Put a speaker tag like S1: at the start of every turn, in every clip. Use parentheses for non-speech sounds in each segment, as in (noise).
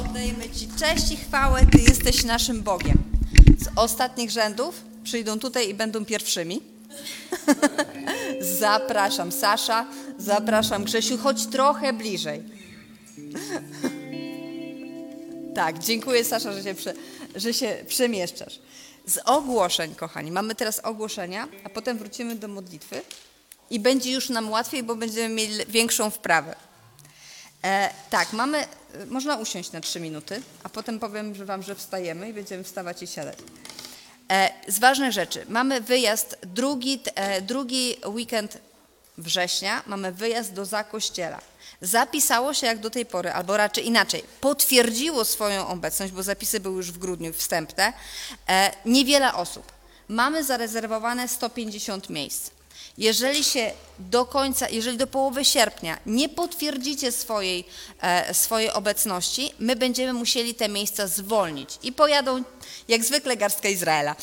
S1: Oddajemy Ci cześć i chwałę, Ty jesteś naszym Bogiem. Z ostatnich rzędów przyjdą tutaj i będą pierwszymi. (laughs) zapraszam Sasza, zapraszam Grzesiu, chodź trochę bliżej. (laughs) tak, dziękuję Sasza, że się, prze, że się przemieszczasz. Z ogłoszeń, kochani, mamy teraz ogłoszenia, a potem wrócimy do modlitwy i będzie już nam łatwiej, bo będziemy mieli większą wprawę. E, tak, mamy, można usiąść na trzy minuty, a potem powiem że wam, że wstajemy i będziemy wstawać i siadać. E, z ważnych rzeczy, mamy wyjazd, drugi, e, drugi weekend września, mamy wyjazd do Zakościela. Zapisało się jak do tej pory, albo raczej inaczej, potwierdziło swoją obecność, bo zapisy były już w grudniu wstępne, e, niewiele osób. Mamy zarezerwowane 150 miejsc. Jeżeli się do końca, jeżeli do połowy sierpnia nie potwierdzicie swojej, e, swojej obecności, my będziemy musieli te miejsca zwolnić i pojadą jak zwykle garstka Izraela.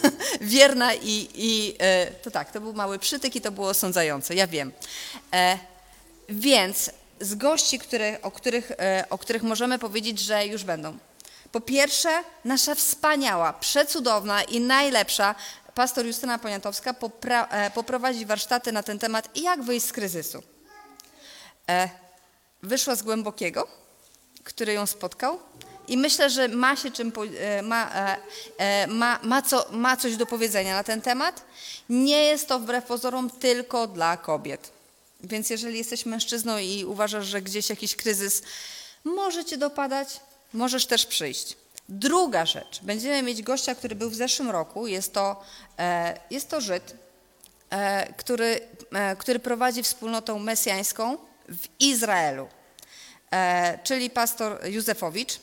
S1: (laughs) Wierna i, i e, to tak, to był mały przytyk i to było osądzające, ja wiem. E, więc z gości, które, o, których, e, o których możemy powiedzieć, że już będą. Po pierwsze, nasza wspaniała, przecudowna i najlepsza pastor Justyna Poniatowska e, poprowadzi warsztaty na ten temat, jak wyjść z kryzysu. E, wyszła z głębokiego, który ją spotkał i myślę, że ma się czym, e, ma, e, ma, ma, co, ma coś do powiedzenia na ten temat. Nie jest to wbrew pozorom tylko dla kobiet. Więc jeżeli jesteś mężczyzną i uważasz, że gdzieś jakiś kryzys może cię dopadać, możesz też przyjść. Druga rzecz, będziemy mieć gościa, który był w zeszłym roku, jest to, e, jest to Żyd, e, który, e, który prowadzi wspólnotę mesjańską w Izraelu, czyli pastor Józefowicz.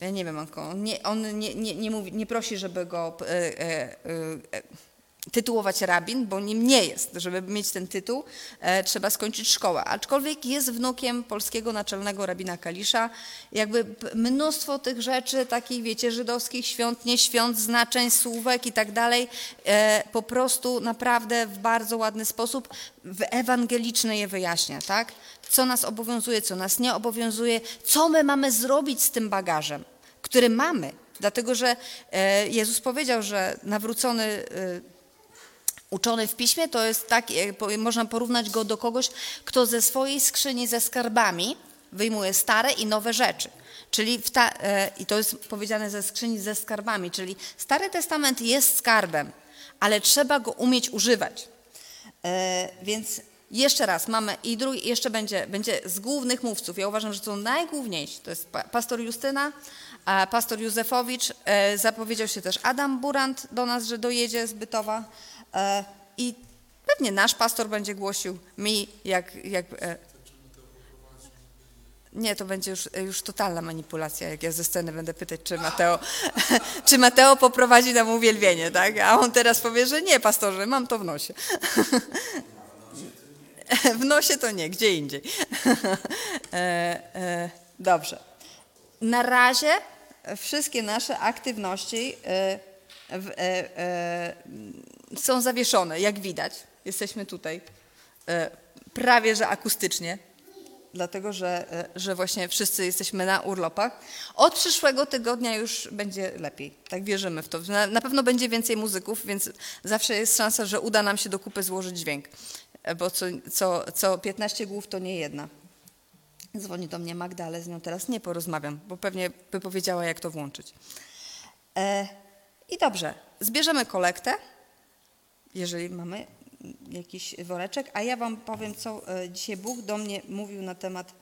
S1: Ja nie wiem, on, nie, on nie, nie, nie, mówi, nie prosi, żeby go tytułować rabin, bo nim nie jest. Żeby mieć ten tytuł, e, trzeba skończyć szkołę. Aczkolwiek jest wnukiem polskiego naczelnego rabina Kalisza. Jakby mnóstwo tych rzeczy, takich wiecie, żydowskich świąt, nie świąt, znaczeń, słówek i tak dalej, e, po prostu naprawdę w bardzo ładny sposób w ewangeliczny je wyjaśnia, tak? Co nas obowiązuje, co nas nie obowiązuje, co my mamy zrobić z tym bagażem, który mamy. Dlatego, że e, Jezus powiedział, że nawrócony uczony w piśmie, to jest tak, e, można porównać go do kogoś, kto ze swojej skrzyni ze skarbami wyjmuje stare i nowe rzeczy. Czyli ta, e, i to jest powiedziane ze skrzyni ze skarbami, czyli Stary Testament jest skarbem, ale trzeba go umieć używać. E, więc jeszcze raz mamy i drugi, jeszcze będzie, będzie z głównych mówców. Ja uważam, że są najgłówniejsi. To jest pa- pastor Justyna, pastor Józefowicz. Zapowiedział się też Adam Burant do nas, że dojedzie z Bytowa. E, I pewnie nasz pastor będzie głosił mi, jak. jak e, nie, to będzie już, już totalna manipulacja, jak ja ze sceny będę pytać, czy Mateo, (laughs) czy Mateo poprowadzi nam uwielbienie, tak? A on teraz powie, że nie, pastorze, mam to w nosie. (laughs) W nosie to nie, gdzie indziej. (laughs) E, Dobrze. Na razie wszystkie nasze aktywności w- e, e, są zawieszone, jak widać. Jesteśmy tutaj e, prawie że akustycznie, dlatego że, e, że właśnie wszyscy jesteśmy na urlopach. Od przyszłego tygodnia już będzie lepiej, tak wierzymy w to. Na, na pewno będzie więcej muzyków, więc zawsze jest szansa, że uda nam się do kupy złożyć dźwięk, E, bo co, co, co 15 głów to nie jedna. Dzwoni do mnie Magda, ale z nią teraz nie porozmawiam, bo pewnie by powiedziała, jak to włączyć. E, I dobrze, zbierzemy kolektę, jeżeli mamy jakiś woreczek, a ja Wam powiem, co e, dzisiaj Bóg do mnie mówił na temat,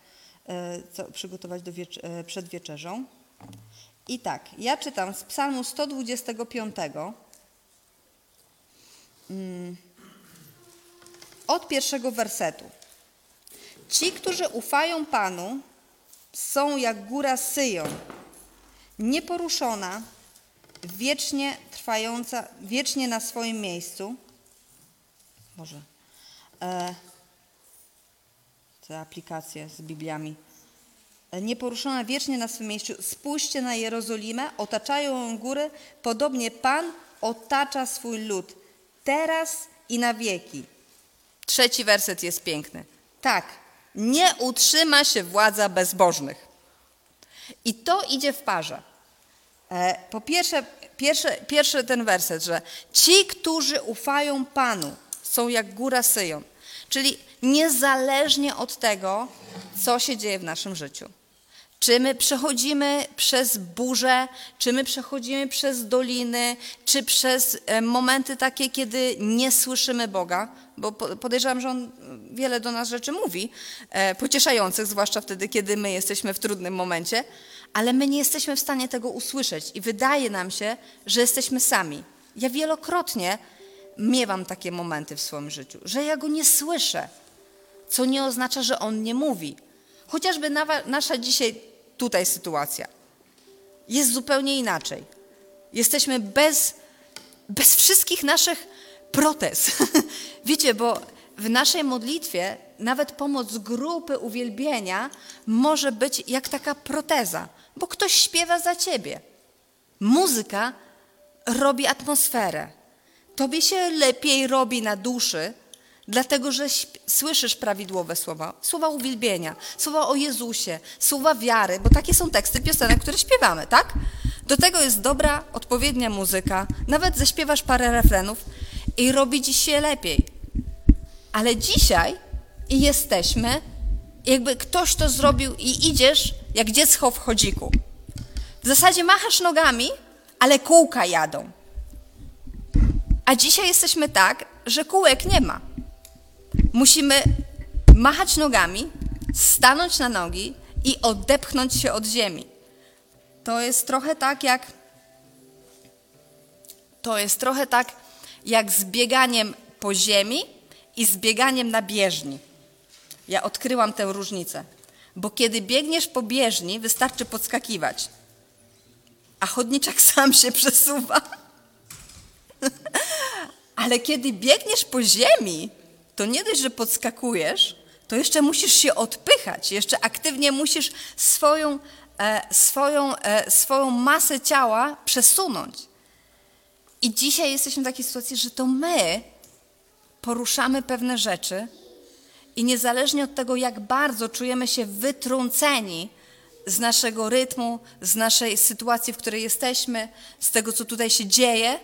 S1: e, co przygotować do wiecz- e, przed wieczerzą. I tak, ja czytam z Psalmu 125 mm, od pierwszego wersetu. Ci, którzy ufają Panu, są jak góra Syjon, nieporuszona, wiecznie trwająca, wiecznie na swoim miejscu. Może e, te aplikacje z Bibliami. E, Nieporuszona wiecznie na swoim miejscu. Spójrzcie na Jerozolimę, otaczają ją góry, podobnie Pan otacza swój lud, teraz i na wieki. Trzeci werset jest piękny. Tak, nie utrzyma się władza bezbożnych. I to idzie w parze. E, po pierwsze, pierwszy, pierwszy ten werset, że ci, którzy ufają Panu, są jak góra Syjon. Czyli niezależnie od tego, co się dzieje w naszym życiu. Czy my przechodzimy przez burzę, czy my przechodzimy przez doliny, czy przez e, momenty takie, kiedy nie słyszymy Boga, bo podejrzewam, że On wiele do nas rzeczy mówi, e, pocieszających, zwłaszcza wtedy, kiedy my jesteśmy w trudnym momencie, ale my nie jesteśmy w stanie tego usłyszeć i wydaje nam się, że jesteśmy sami. Ja wielokrotnie miewam takie momenty w swoim życiu, że ja Go nie słyszę, co nie oznacza, że On nie mówi. Chociażby nasza dzisiaj tutaj sytuacja jest zupełnie inaczej. Jesteśmy bez, bez wszystkich naszych protez. (laughs) Wiecie, bo w naszej modlitwie nawet pomoc grupy uwielbienia może być jak taka proteza, bo ktoś śpiewa za ciebie. Muzyka robi atmosferę. Tobie się lepiej robi na duszy, dlatego że słyszysz prawidłowe słowa, słowa uwielbienia, słowa o Jezusie, słowa wiary, bo takie są teksty piosenek, które śpiewamy, tak? Do tego jest dobra, odpowiednia muzyka, nawet zaśpiewasz parę refrenów i robi ci się lepiej. Ale dzisiaj jesteśmy, jakby ktoś to zrobił i idziesz jak dziecko w chodziku. W zasadzie machasz nogami, ale kółka jadą. A dzisiaj jesteśmy tak, że kółek nie ma. Musimy machać nogami, stanąć na nogi i odepchnąć się od ziemi. To jest trochę tak jak to jest trochę tak jak z bieganiem po ziemi i z bieganiem na bieżni. Ja odkryłam tę różnicę, bo kiedy biegniesz po bieżni, wystarczy podskakiwać, a chodniczek (laughs) sam się przesuwa. (laughs) Ale kiedy biegniesz po ziemi, to nie dość, że podskakujesz, to jeszcze musisz się odpychać, jeszcze aktywnie musisz swoją, e, swoją, e, swoją masę ciała przesunąć. I dzisiaj jesteśmy w takiej sytuacji, że to my poruszamy pewne rzeczy i niezależnie od tego, jak bardzo czujemy się wytrąceni z naszego rytmu, z naszej sytuacji, w której jesteśmy, z tego, co tutaj się dzieje,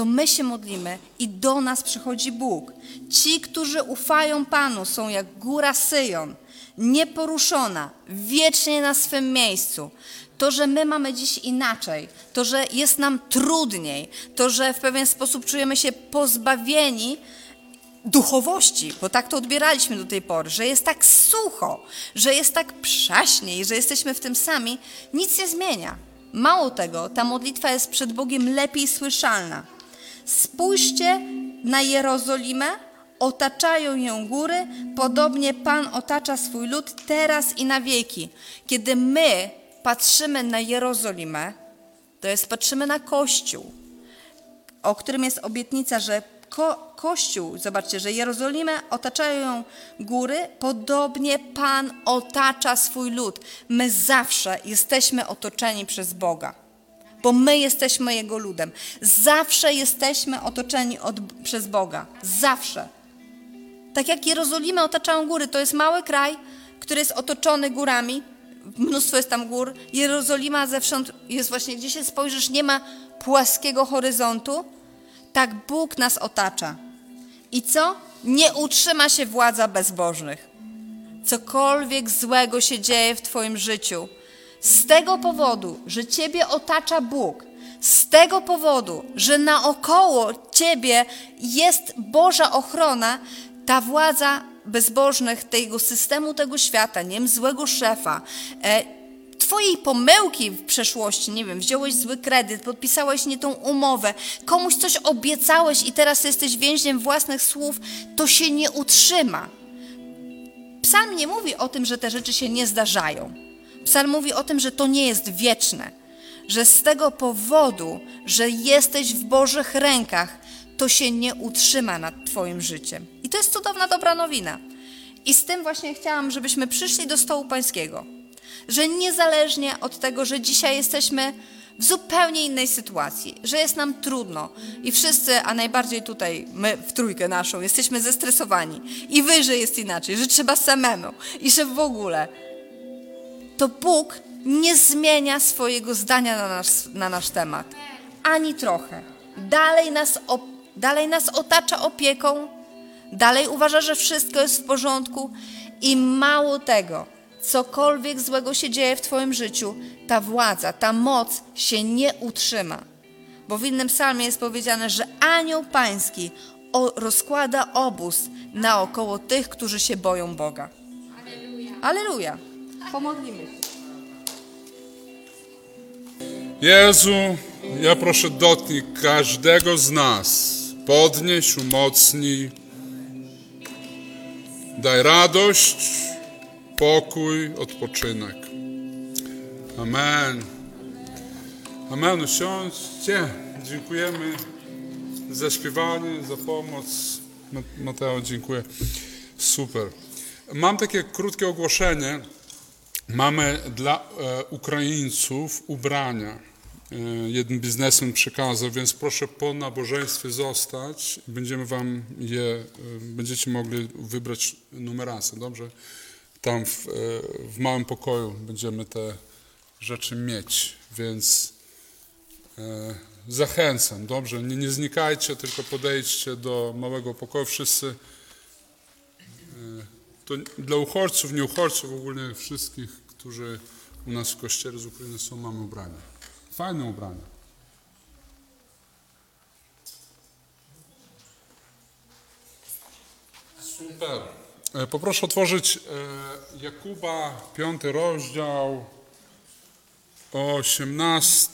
S1: to my się modlimy i do nas przychodzi Bóg. Ci, którzy ufają Panu, są jak góra Syjon, nieporuszona, wiecznie na swym miejscu. To, że my mamy dziś inaczej, to, że jest nam trudniej, to, że w pewien sposób czujemy się pozbawieni duchowości, bo tak to odbieraliśmy do tej pory, że jest tak sucho, że jest tak przaśniej, że jesteśmy w tym sami, nic nie zmienia. Mało tego, ta modlitwa jest przed Bogiem lepiej słyszalna. Spójrzcie na Jerozolimę, otaczają ją góry, podobnie Pan otacza swój lud teraz i na wieki. Kiedy my patrzymy na Jerozolimę, to jest patrzymy na Kościół, o którym jest obietnica, że ko Kościół, zobaczcie, że Jerozolimę otaczają ją góry, podobnie Pan otacza swój lud. My zawsze jesteśmy otoczeni przez Boga bo my jesteśmy Jego ludem. Zawsze jesteśmy otoczeni od, przez Boga. Zawsze. Tak jak Jerozolimę otaczają góry, to jest mały kraj, który jest otoczony górami. Mnóstwo jest tam gór. Jerozolima zewsząd jest właśnie, gdzie się spojrzysz, nie ma płaskiego horyzontu. Tak Bóg nas otacza. I co? Nie utrzyma się władza bezbożnych. Cokolwiek złego się dzieje w Twoim życiu, z tego powodu, że Ciebie otacza Bóg, z tego powodu, że naokoło Ciebie jest Boża ochrona, ta władza bezbożnych, tego systemu, tego świata, nie wiem, złego szefa, e, Twojej pomyłki w przeszłości, nie wiem, wziąłeś zły kredyt, podpisałeś nie tą umowę, komuś coś obiecałeś i teraz jesteś więźniem własnych słów, to się nie utrzyma. Psalm nie mówi o tym, że te rzeczy się nie zdarzają. Psalm mówi o tym, że to nie jest wieczne, że z tego powodu, że jesteś w Bożych rękach, to się nie utrzyma nad Twoim życiem. I to jest cudowna, dobra nowina. I z tym właśnie chciałam, żebyśmy przyszli do stołu Pańskiego. Że niezależnie od tego, że dzisiaj jesteśmy w zupełnie innej sytuacji, że jest nam trudno i wszyscy, a najbardziej tutaj my w trójkę naszą, jesteśmy zestresowani i wy, że jest inaczej, że trzeba samemu i że w ogóle, to Bóg nie zmienia swojego zdania na nasz, na nasz temat. Ani trochę. Dalej nas, op, dalej nas otacza opieką, dalej uważa, że wszystko jest w porządku i mało tego, cokolwiek złego się dzieje w Twoim życiu, ta władza, ta moc się nie utrzyma. Bo w innym psalmie jest powiedziane, że anioł pański rozkłada obóz naokoło tych, którzy się boją Boga. Aleluja. Pomodlimy się.
S2: Jezu, ja proszę dotknij każdego z nas. Podnieś, umocnij. Daj radość, pokój, odpoczynek. Amen. Amen. Usiądźcie. Dziękujemy za śpiewanie, za pomoc. Ma- Mateo, dziękuję. Super. Mam takie krótkie ogłoszenie. Mamy dla e, Ukraińców ubrania. E, jeden biznesmen przekazał, więc proszę po nabożeństwie zostać. Będziemy wam je, e, będziecie mogli wybrać numerację, dobrze? Tam w, w małym pokoju będziemy te rzeczy mieć, więc zachęcam, dobrze? Nie, nie znikajcie, tylko podejdźcie do małego pokoju. Wszyscy to dla uchodźców, nie uchodźców, ogólnie wszystkich, którzy u nas w kościele z Ukrainy są, mamy ubrania. Fajne ubrania. Super. E, Poproszę otworzyć e, Jakuba, piąty rozdział, 18,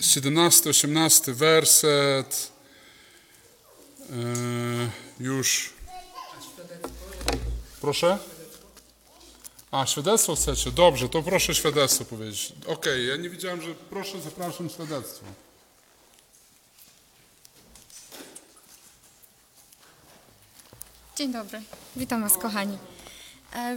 S2: 17-18 werset. E, Już Proszę? A, świadectwo chcecie? Dobrze, to proszę świadectwo powiedzieć. Okej, ja nie widziałem, że proszę, zapraszam świadectwo.
S3: Dzień dobry, witam Was kochani. E,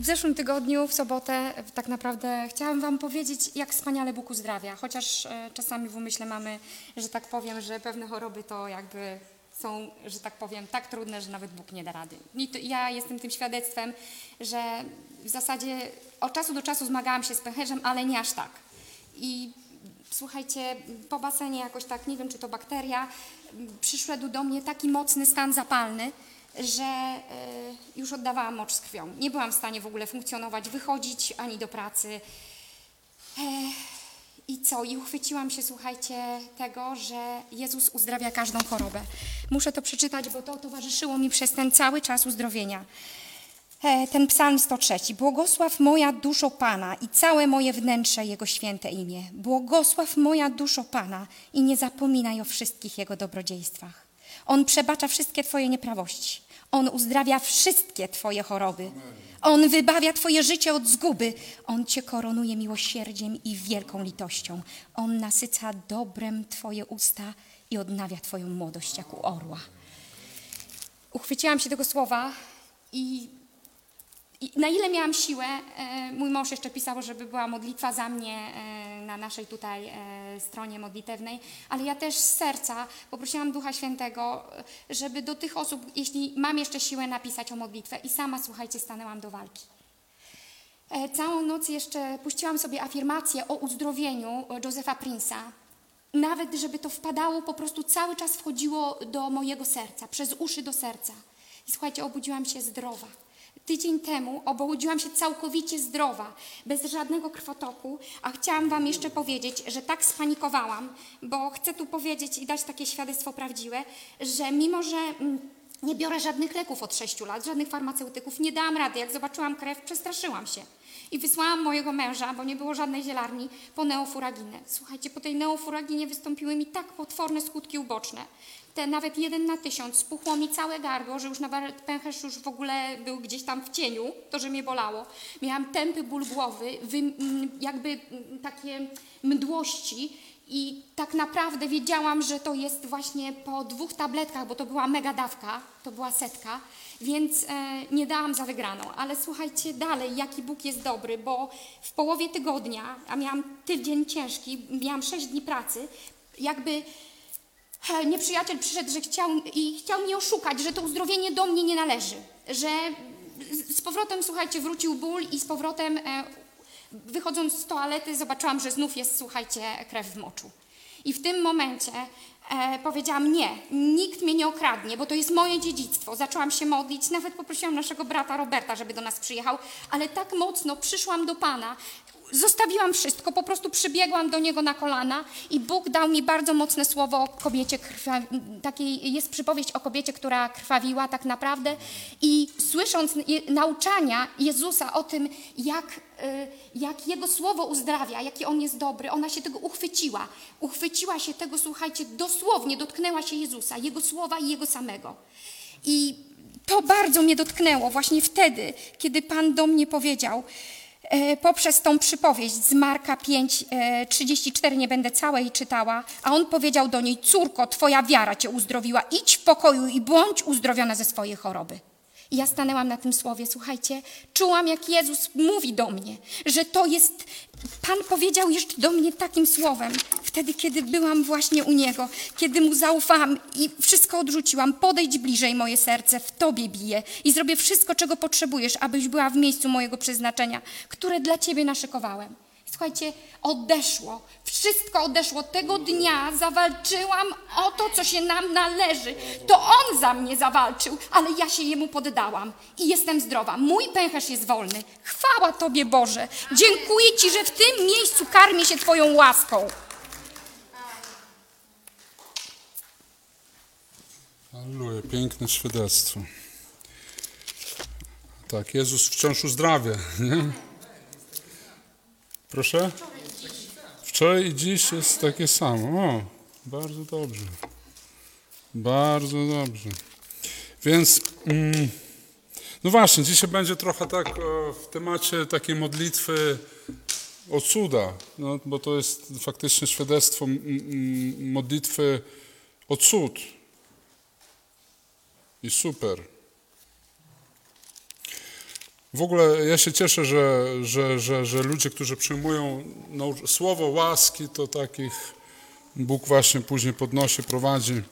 S3: W zeszłym tygodniu, w sobotę, e, tak naprawdę chciałam Wam powiedzieć, jak wspaniale Bóg uzdrawia, chociaż e, czasami w umyśle mamy, że tak powiem, że pewne choroby to jakby są, że tak powiem, tak trudne, że nawet Bóg nie da rady. I to, ja jestem tym świadectwem, że w zasadzie od czasu do czasu zmagałam się z pęcherzem, ale nie aż tak. I słuchajcie, po basenie jakoś tak, nie wiem czy to bakteria, przyszedł do mnie taki mocny stan zapalny, że e, już oddawałam mocz z krwią. Nie byłam w stanie w ogóle funkcjonować, wychodzić ani do pracy. E, I co? I uchwyciłam się, słuchajcie, tego, że Jezus uzdrawia każdą chorobę. Muszę to przeczytać, bo to towarzyszyło mi przez ten cały czas uzdrowienia. E, Ten psalm 103. Błogosław moja duszo Pana i całe moje wnętrze Jego święte imię. Błogosław moja duszo Pana i nie zapominaj o wszystkich Jego dobrodziejstwach. On przebacza wszystkie Twoje nieprawości. On uzdrawia wszystkie Twoje choroby. On wybawia Twoje życie od zguby. On Cię koronuje miłosierdziem i wielką litością. On nasyca dobrem Twoje usta i odnawia Twoją młodość jak u orła. Uchwyciłam się tego słowa i i na ile miałam siłę, e, mój mąż jeszcze pisał, żeby była modlitwa za mnie e, na naszej tutaj e, stronie modlitewnej, ale ja też z serca poprosiłam Ducha Świętego, żeby do tych osób, jeśli mam jeszcze siłę, napisać o modlitwę i sama, słuchajcie, stanęłam do walki. Całą noc jeszcze puściłam sobie afirmację o uzdrowieniu Josepha Prince'a. Nawet, żeby to wpadało, po prostu cały czas wchodziło do mojego serca, przez uszy do serca. I słuchajcie, obudziłam się zdrowa. Tydzień temu obudziłam się całkowicie zdrowa, bez żadnego krwotoku, a chciałam Wam jeszcze powiedzieć, że tak spanikowałam, bo chcę tu powiedzieć i dać takie świadectwo prawdziwe, że mimo, że mm, nie biorę żadnych leków od 6 lat, żadnych farmaceutyków, nie dałam rady. Jak zobaczyłam krew, przestraszyłam się. I wysłałam mojego męża, bo nie było żadnej zielarni, po neofuraginę. Słuchajcie, po tej neofuraginie wystąpiły mi tak potworne skutki uboczne. Te nawet jeden na tysiąc, spuchło mi całe gardło, że już nawet pęcherz już w ogóle był gdzieś tam w cieniu, to, że mnie bolało. Miałam tępy ból głowy, jakby takie mdłości I tak naprawdę wiedziałam, że to jest właśnie po dwóch tabletkach, bo to była mega dawka, to była setka, więc e, nie dałam za wygraną. Ale słuchajcie dalej, jaki Bóg jest dobry, bo w połowie tygodnia, a miałam tydzień ciężki, miałam sześć dni pracy, jakby nieprzyjaciel przyszedł że chciał, i chciał mnie oszukać, że to uzdrowienie do mnie nie należy, że z- z powrotem, słuchajcie, wrócił ból i z powrotem e, wychodząc z toalety zobaczyłam, że znów jest, słuchajcie, krew w moczu. I w tym momencie e, powiedziałam nie, nikt mnie nie okradnie, bo to jest moje dziedzictwo. Zaczęłam się modlić, nawet poprosiłam naszego brata Roberta, żeby do nas przyjechał, ale tak mocno przyszłam do Pana, zostawiłam wszystko, po prostu przybiegłam do Niego na kolana i Bóg dał mi bardzo mocne słowo o kobiecie krwa... takiej jest przypowieść o kobiecie, która krwawiła tak naprawdę i słysząc nauczania Jezusa o tym, jak, y, jak Jego słowo uzdrawia, jaki On jest dobry, ona się tego uchwyciła. Uchwyciła się tego, słuchajcie, dosłownie dotknęła się Jezusa, Jego słowa i Jego samego. I to bardzo mnie dotknęło właśnie wtedy, kiedy Pan do mnie powiedział, e, poprzez tą przypowieść z Marka 5, e, 34, nie będę całej czytała, a on powiedział do niej, córko, twoja wiara cię uzdrowiła, idź w pokoju i bądź uzdrowiona ze swojej choroby. I ja stanęłam na tym słowie, słuchajcie, czułam jak Jezus mówi do mnie, że to jest, Pan powiedział jeszcze do mnie takim słowem, wtedy kiedy byłam właśnie u Niego, kiedy Mu zaufałam i wszystko odrzuciłam, podejdź bliżej moje serce, w Tobie bije. I zrobię wszystko, czego potrzebujesz, abyś była w miejscu mojego przeznaczenia, które dla Ciebie naszykowałem. Słuchajcie, odeszło. Wszystko odeszło. Tego dnia zawalczyłam o to, co się nam należy. To On za mnie zawalczył, ale ja się Jemu poddałam i jestem zdrowa. Mój pęcherz jest wolny. Chwała Tobie, Boże. Dziękuję Ci, że w tym miejscu karmię się Twoją łaską.
S2: Halleluja, piękne świadectwo. Tak, Jezus wciąż uzdrawia, nie? Proszę? Wczoraj i dziś jest takie samo. O, bardzo dobrze. Bardzo dobrze. Więc, mm, no właśnie, dzisiaj będzie trochę tak o, w temacie takiej modlitwy o cuda, no, bo to jest faktycznie świadectwo m, m, modlitwy o cud. I super. W ogóle ja się cieszę, że, że, że, że ludzie, którzy przyjmują nau- słowo łaski, to takich Bóg właśnie później podnosi, prowadzi.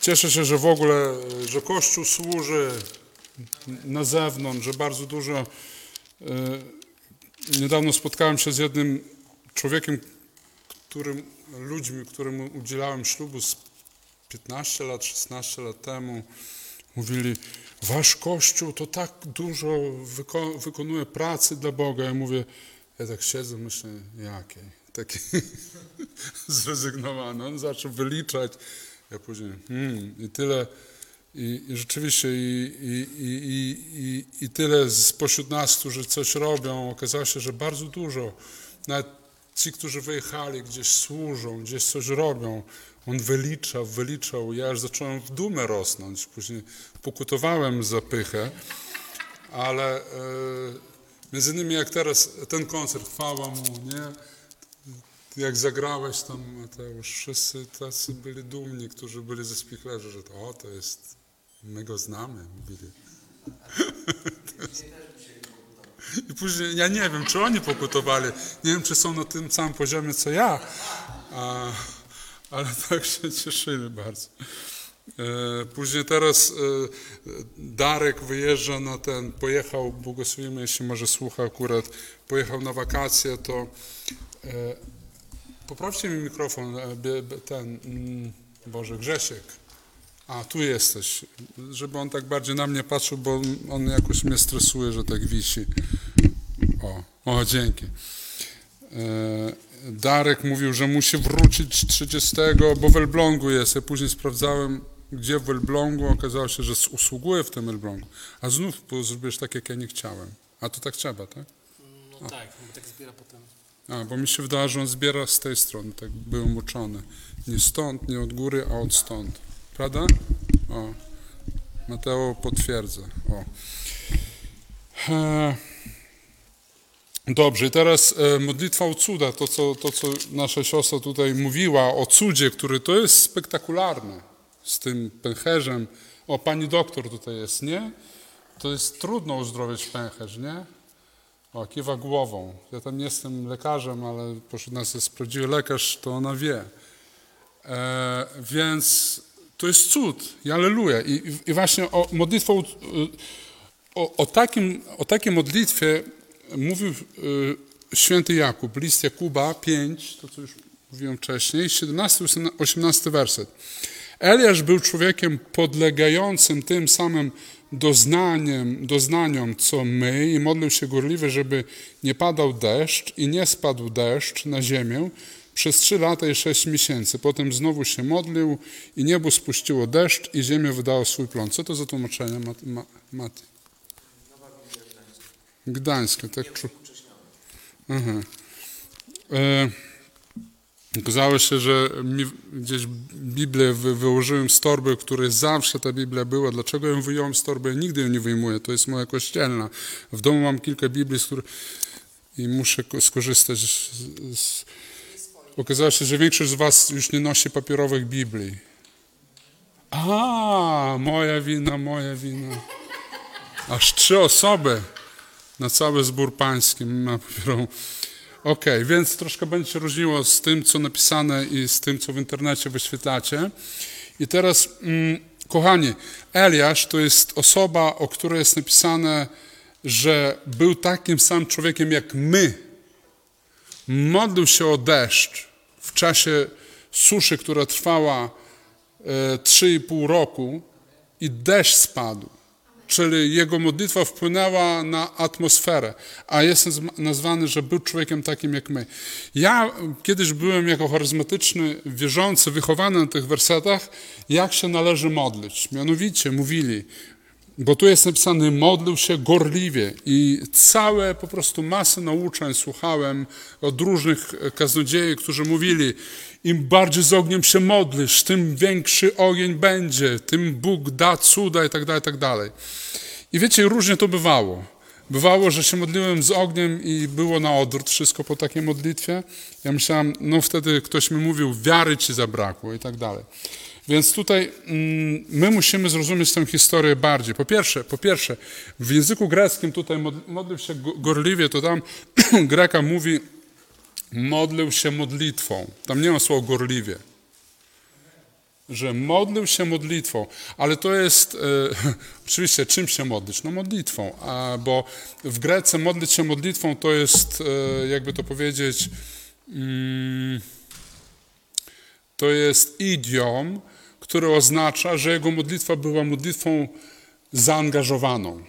S2: Cieszę się, że w ogóle, że Kościół służy na zewnątrz, że bardzo dużo. e, Niedawno spotkałem się z jednym człowiekiem, którym, ludźmi, którym udzielałem ślubu z 15 lat, 16 lat temu mówili, wasz Kościół to tak dużo wyko- wykonuje pracy dla Boga. Ja mówię, ja tak siedzę, myślę, jakiej? Taki (laughs) zrezygnowany. On zaczął wyliczać. Ja później, hmm, i tyle. I, i rzeczywiście i, i, i, tyle spośród nas, którzy coś robią, okazało się, że bardzo dużo. Nawet ci, którzy wyjechali, gdzieś służą, gdzieś coś robią, on wyliczał, wyliczał. Ja aż zacząłem w dumę rosnąć. Później pokutowałem za pychę, ale e, między innymi jak teraz ten koncert, chwała mu, nie? Jak zagrałeś tam, Mateusz, wszyscy tacy byli dumni, którzy byli ze spichlerzy, że to, o, to jest, my go znamy, mówili. I później, ja nie wiem, czy oni pokutowali, nie wiem, czy są na tym samym poziomie, co ja, a, ale (laughs) tak się cieszyli bardzo. E, Później teraz e, Darek wyjeżdża na ten, pojechał, błogosławimy, jeśli może słucha akurat, pojechał na wakacje, to e, poprawcie mi mikrofon, ten, mm, Boże, Grzesiek. A, tu jesteś, żeby on tak bardziej na mnie patrzył, bo on jakoś mnie stresuje, że tak wisi. O, o dzięki. Darek mówił, że musi wrócić 30, bo w Elblągu jest. Ja później sprawdzałem, gdzie w Elblągu. Okazało się, że usługuje w tym Elblągu. A znów bo zrobiłeś tak, jak ja nie chciałem. A to tak trzeba, tak?
S4: No tak, bo tak zbiera potem.
S2: A, bo mi się wydaje, że on zbiera z tej strony. Tak byłem uczony. Nie stąd, nie od góry, a od stąd. Prawda? O. Mateo potwierdza. O. E, Dobrze, teraz e, modlitwa o cuda, to co, to co nasza siostra tutaj mówiła o cudzie, który to jest spektakularne z tym pęcherzem. O, pani doktor tutaj jest, nie? To jest trudno uzdrowić pęcherz, nie? O, kiwa głową. Ja tam nie jestem lekarzem, ale pośród nas jest prawdziwy lekarz, to ona wie. E, więc to jest cud. I Aleluja. I, i- właśnie o o, o, takim, o takiej modlitwie mówił y, święty Jakub, list Jakuba 5, to co już mówiłem wcześniej, 17-18 werset. Eliasz był człowiekiem podlegającym tym samym doznaniem, doznaniom, co my i modlił się gorliwie, żeby nie padał deszcz i nie spadł deszcz na ziemię przez trzy lata i sześć miesięcy. Potem znowu się modlił i niebo spuściło deszcz i ziemia wydała swój plon. Co to za tłumaczenie, Mat- Ma- Mati? Gdańskie, tak czu. Aha. E, okazało się, że gdzieś Biblię wy, wyłożyłem z torby, w której zawsze ta Biblia była. Dlaczego ją wyjąłem z torby? Nigdy ją nie wyjmuję. To jest moja kościelna. W domu mam kilka Biblii, z których i muszę ko- skorzystać z... Okazało się, że większość z was już nie nosi papierowych Biblii. A, moja wina, moja wina. Aż trzy osoby na cały zbór pański ma papierową. Okej, więc troszkę będzie się różniło z tym, co napisane i z tym, co w internecie wyświetlacie. I teraz, mm, kochani, Eliasz to jest osoba, o której jest napisane, że był takim samym człowiekiem jak my. Modlił się o deszcz w czasie suszy, która trwała e, 3,5 roku i deszcz spadł. Czyli jego modlitwa wpłynęła na atmosferę, a jest nazw- nazwany, że był człowiekiem takim jak my. Ja kiedyś byłem jako charyzmatyczny, wierzący, wychowany na tych wersetach, jak się należy modlić. Mianowicie mówili, bo tu jest napisane, modlił się gorliwie i całe po prostu masę nauczeń słuchałem od różnych kaznodziei, którzy mówili, im bardziej z ogniem się modlisz, tym większy ogień będzie, tym Bóg da cuda i tak dalej, i tak dalej. I wiecie, różnie to bywało. Bywało, że się modliłem z ogniem i było na odwrót wszystko po takiej modlitwie. Ja myślałem, no wtedy ktoś mi mówił, wiary ci zabrakło i tak dalej. Więc tutaj mm, my musimy zrozumieć tę historię bardziej. Po pierwsze, po pierwsze w języku greckim tutaj mod- modlił się go- gorliwie, to tam (clears throat) Greka mówi modlił się modlitwą. Tam nie ma słowa gorliwie. Że modlił się modlitwą, ale to jest e, (laughs) oczywiście czym się modlić? No modlitwą, a, bo w Grece modlić się modlitwą to jest, e, jakby to powiedzieć, mm, to jest idiom, który oznacza, że jego modlitwa była modlitwą zaangażowaną.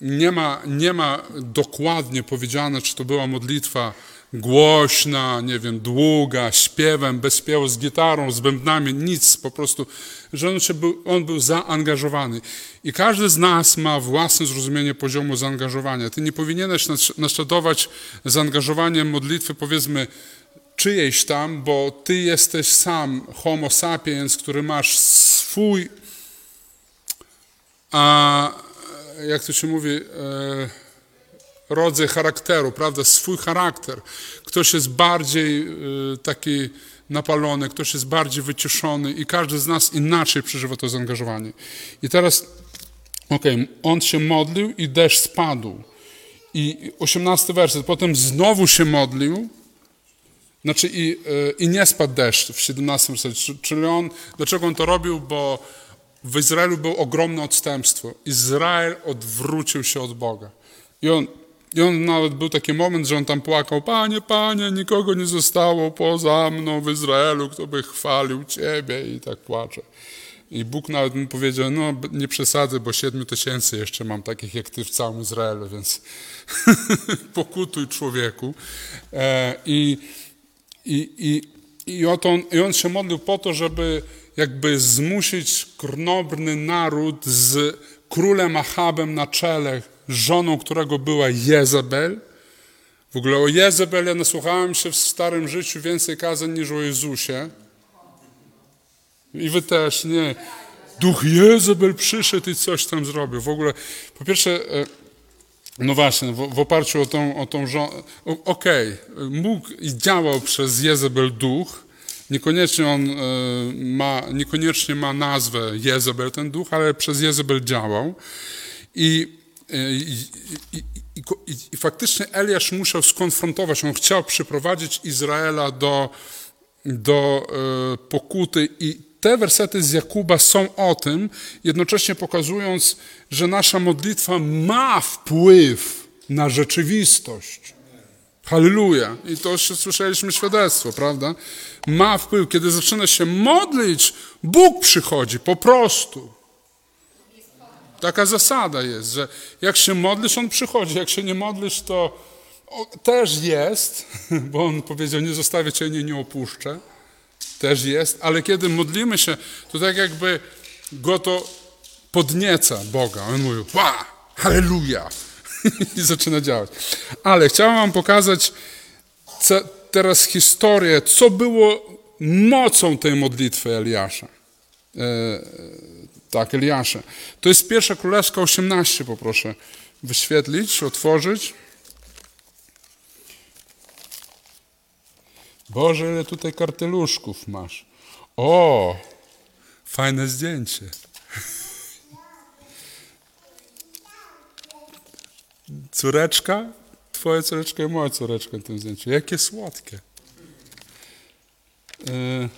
S2: Nie ma, nie ma dokładnie powiedziane, czy to była modlitwa głośna, nie wiem, długa, śpiewem, bez śpiewu, z gitarą, z bębnami, nic, po prostu, że on, się był, on był zaangażowany. I każdy z nas ma własne zrozumienie poziomu zaangażowania. Ty nie powinieneś naś- naśladować zaangażowaniem modlitwy, powiedzmy, czyjejś tam, bo ty jesteś sam homo sapiens, który masz swój, a jak to się mówi, e, rodzaj charakteru, prawda, swój charakter. Ktoś jest bardziej e, taki napalony, ktoś jest bardziej wyciszony i każdy z nas inaczej przeżywa to zaangażowanie. I teraz, okej, on się modlił i deszcz spadł. I 18 werset, potem znowu się modlił, znaczy i, e, i nie spadł deszcz w 17 wersecie. Czyli on, dlaczego on to robił? Bo w Izraelu było ogromne odstępstwo. Izrael odwrócił się od Boga. I on, I on nawet był taki moment, że on tam płakał, Panie, Panie, nikogo nie zostało poza mną w Izraelu, kto by chwalił Ciebie i tak płacze. I Bóg nawet mu powiedział, no nie przesadzę, bo siedmiu tysięcy jeszcze mam takich jak Ty w całym Izraelu, więc (laughs) pokutuj człowieku. E, I, i, i, i, on, I on się modlił po to, żeby jakby zmusić krnobny naród z królem Achabem na czele, żoną którego była Jezebel. W ogóle o Jezebel ja nasłuchałem się w starym życiu więcej kazań niż o Jezusie. I wy też, nie. Duch Jezebel przyszedł i coś tam zrobił. W ogóle, po pierwsze, e, No właśnie, w, w oparciu o tą, o tą żonę. Okej, mógł i działał przez Jezebel duch. Niekoniecznie on e, ma, niekoniecznie ma nazwę Jezebel ten duch, ale przez Jezebel działał. I, e, i, i, i faktycznie Eliasz musiał skonfrontować, on chciał przyprowadzić Izraela do, do e, pokuty i te wersety z Jakuba są o tym, jednocześnie pokazując, że nasza modlitwa ma wpływ na rzeczywistość. Halleluja. I to już słyszeliśmy świadectwo, prawda? Ma wpływ. Kiedy zaczyna się modlić, Bóg przychodzi po prostu. Taka zasada jest, że jak się modlisz, On przychodzi. Jak się nie modlisz, to też jest, (laughs) bo On powiedział, nie zostawię Cię, nie, nie opuszczę też jest, ale kiedy modlimy się, to tak jakby go to podnieca Boga. On mówi, wa, halleluja! (laughs) I zaczyna działać. Ale chciałem wam pokazać teraz historię, co było mocą tej modlitwy Eliasza. E, tak, Eliasza. To jest pierwsza królewska 18, poproszę wyświetlić, otworzyć. Boże, ile tutaj karteluszków masz. O, fajne zdjęcie. Córeczka, twoja córeczka i moja córeczka na tym zdjęciu. Jakie słodkie. Yy,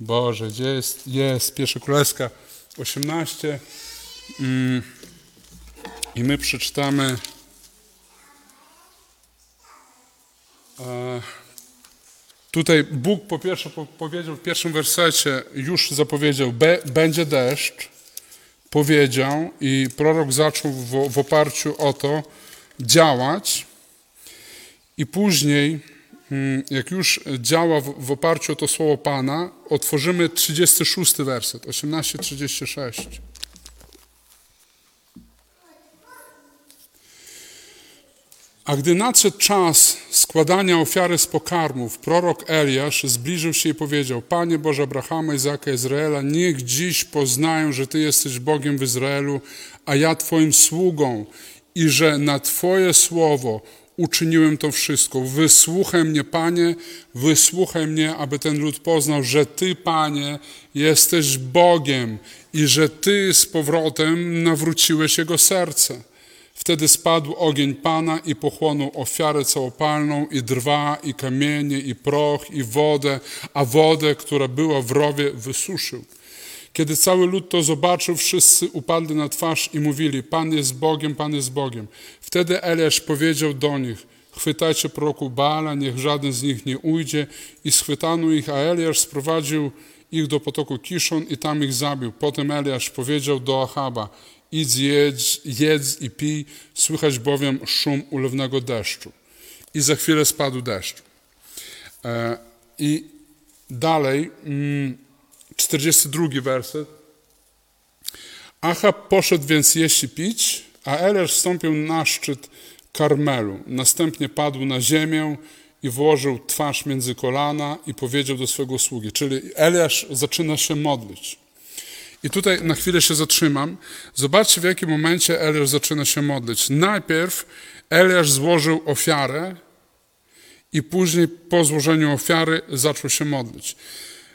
S2: Boże, gdzie jest? Jest, pierwsza królewska 18. Yy, I my przeczytamy. Yy, Tutaj Bóg po pierwsze powiedział w pierwszym wersecie, już zapowiedział, będzie deszcz, powiedział i prorok zaczął w, w oparciu o to działać i później, mm, jak już działa w, w oparciu o to słowo Pana, otworzymy 36 werset, 18-36. A gdy nadszedł czas składania ofiary z pokarmów, prorok Eliasz zbliżył się i powiedział: Panie Boże Abrahama, Izaka, Izraela, niech dziś poznają, że Ty jesteś Bogiem w Izraelu, a ja Twoim sługą i że na Twoje słowo uczyniłem to wszystko. Wysłuchaj mnie, Panie, wysłuchaj mnie, aby ten lud poznał, że Ty, Panie, jesteś Bogiem i że Ty z powrotem nawróciłeś jego serce. Wtedy spadł ogień Pana i pochłonął ofiarę całopalną i drwa, i kamienie, i proch, i wodę, a wodę, która była w rowie, wysuszył. Kiedy cały lud to zobaczył, wszyscy upadli na twarz i mówili, Pan jest Bogiem, Pan jest Bogiem. Wtedy Eliasz powiedział do nich, chwytajcie proroku Baala, niech żaden z nich nie ujdzie. I schwytano ich, a Eliasz sprowadził ich do potoku Kiszon i tam ich zabił. Potem Eliasz powiedział do Achaba, idź, jedz, jedz i pij, słychać bowiem szum ulewnego deszczu. I za chwilę spadł deszcz. E, I dalej, 42 mm, werset. Achab poszedł więc jeść i pić, a Eliasz wstąpił na szczyt Karmelu. Następnie padł na ziemię i włożył twarz między kolana i powiedział do swego sługi. Czyli Eliasz zaczyna się modlić. I tutaj na chwilę się zatrzymam. Zobaczcie, w jakim momencie Eliasz zaczyna się modlić. Najpierw Eliasz złożył ofiarę i później po złożeniu ofiary zaczął się modlić.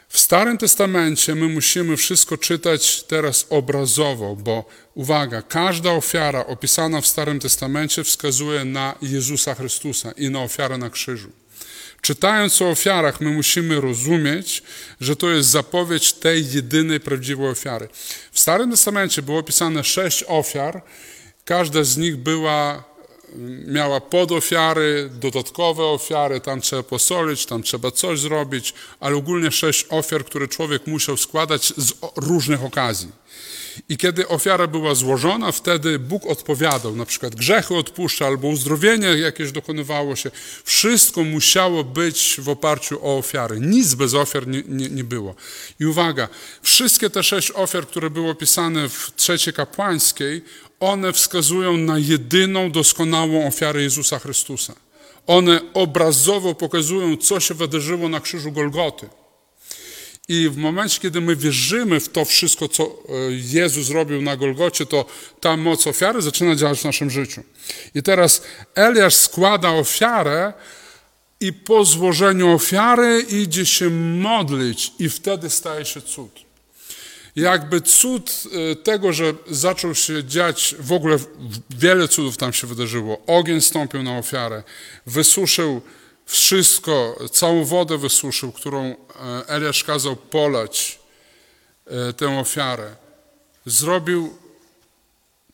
S2: W Starym Testamencie my musimy wszystko czytać teraz obrazowo, bo uwaga, każda ofiara opisana w Starym Testamencie wskazuje na Jezusa Chrystusa i na ofiarę na krzyżu. Czytając o ofiarach, my musimy rozumieć, że to jest zapowiedź tej jedynej prawdziwej ofiary. W Starym Testamencie było opisane sześć ofiar, każda z nich była, miała podofiary, dodatkowe ofiary, tam trzeba posolić, tam trzeba coś zrobić, ale ogólnie sześć ofiar, które człowiek musiał składać z różnych okazji. I kiedy ofiara była złożona, wtedy Bóg odpowiadał, na przykład grzechy odpuszcza albo uzdrowienie jakieś dokonywało się. Wszystko musiało być w oparciu o ofiary. Nic bez ofiar nie, nie, nie było. I uwaga, wszystkie te sześć ofiar, które były opisane w trzeciej kapłańskiej, one wskazują na jedyną doskonałą ofiarę Jezusa Chrystusa. One obrazowo pokazują, co się wydarzyło na krzyżu Golgoty. I w momencie, kiedy my wierzymy w to wszystko, co e, Jezus zrobił na Golgocie, to ta moc ofiary zaczyna działać w naszym życiu. I teraz Eliasz składa ofiarę i po złożeniu ofiary idzie się modlić i wtedy staje się cud. Jakby cud e, tego, że zaczął się dziać, w ogóle wiele cudów tam się wydarzyło. Ogień stąpił na ofiarę, wysuszył wszystko, całą wodę wysuszył, którą e, Eliasz kazał polać e, tę ofiarę. Zrobił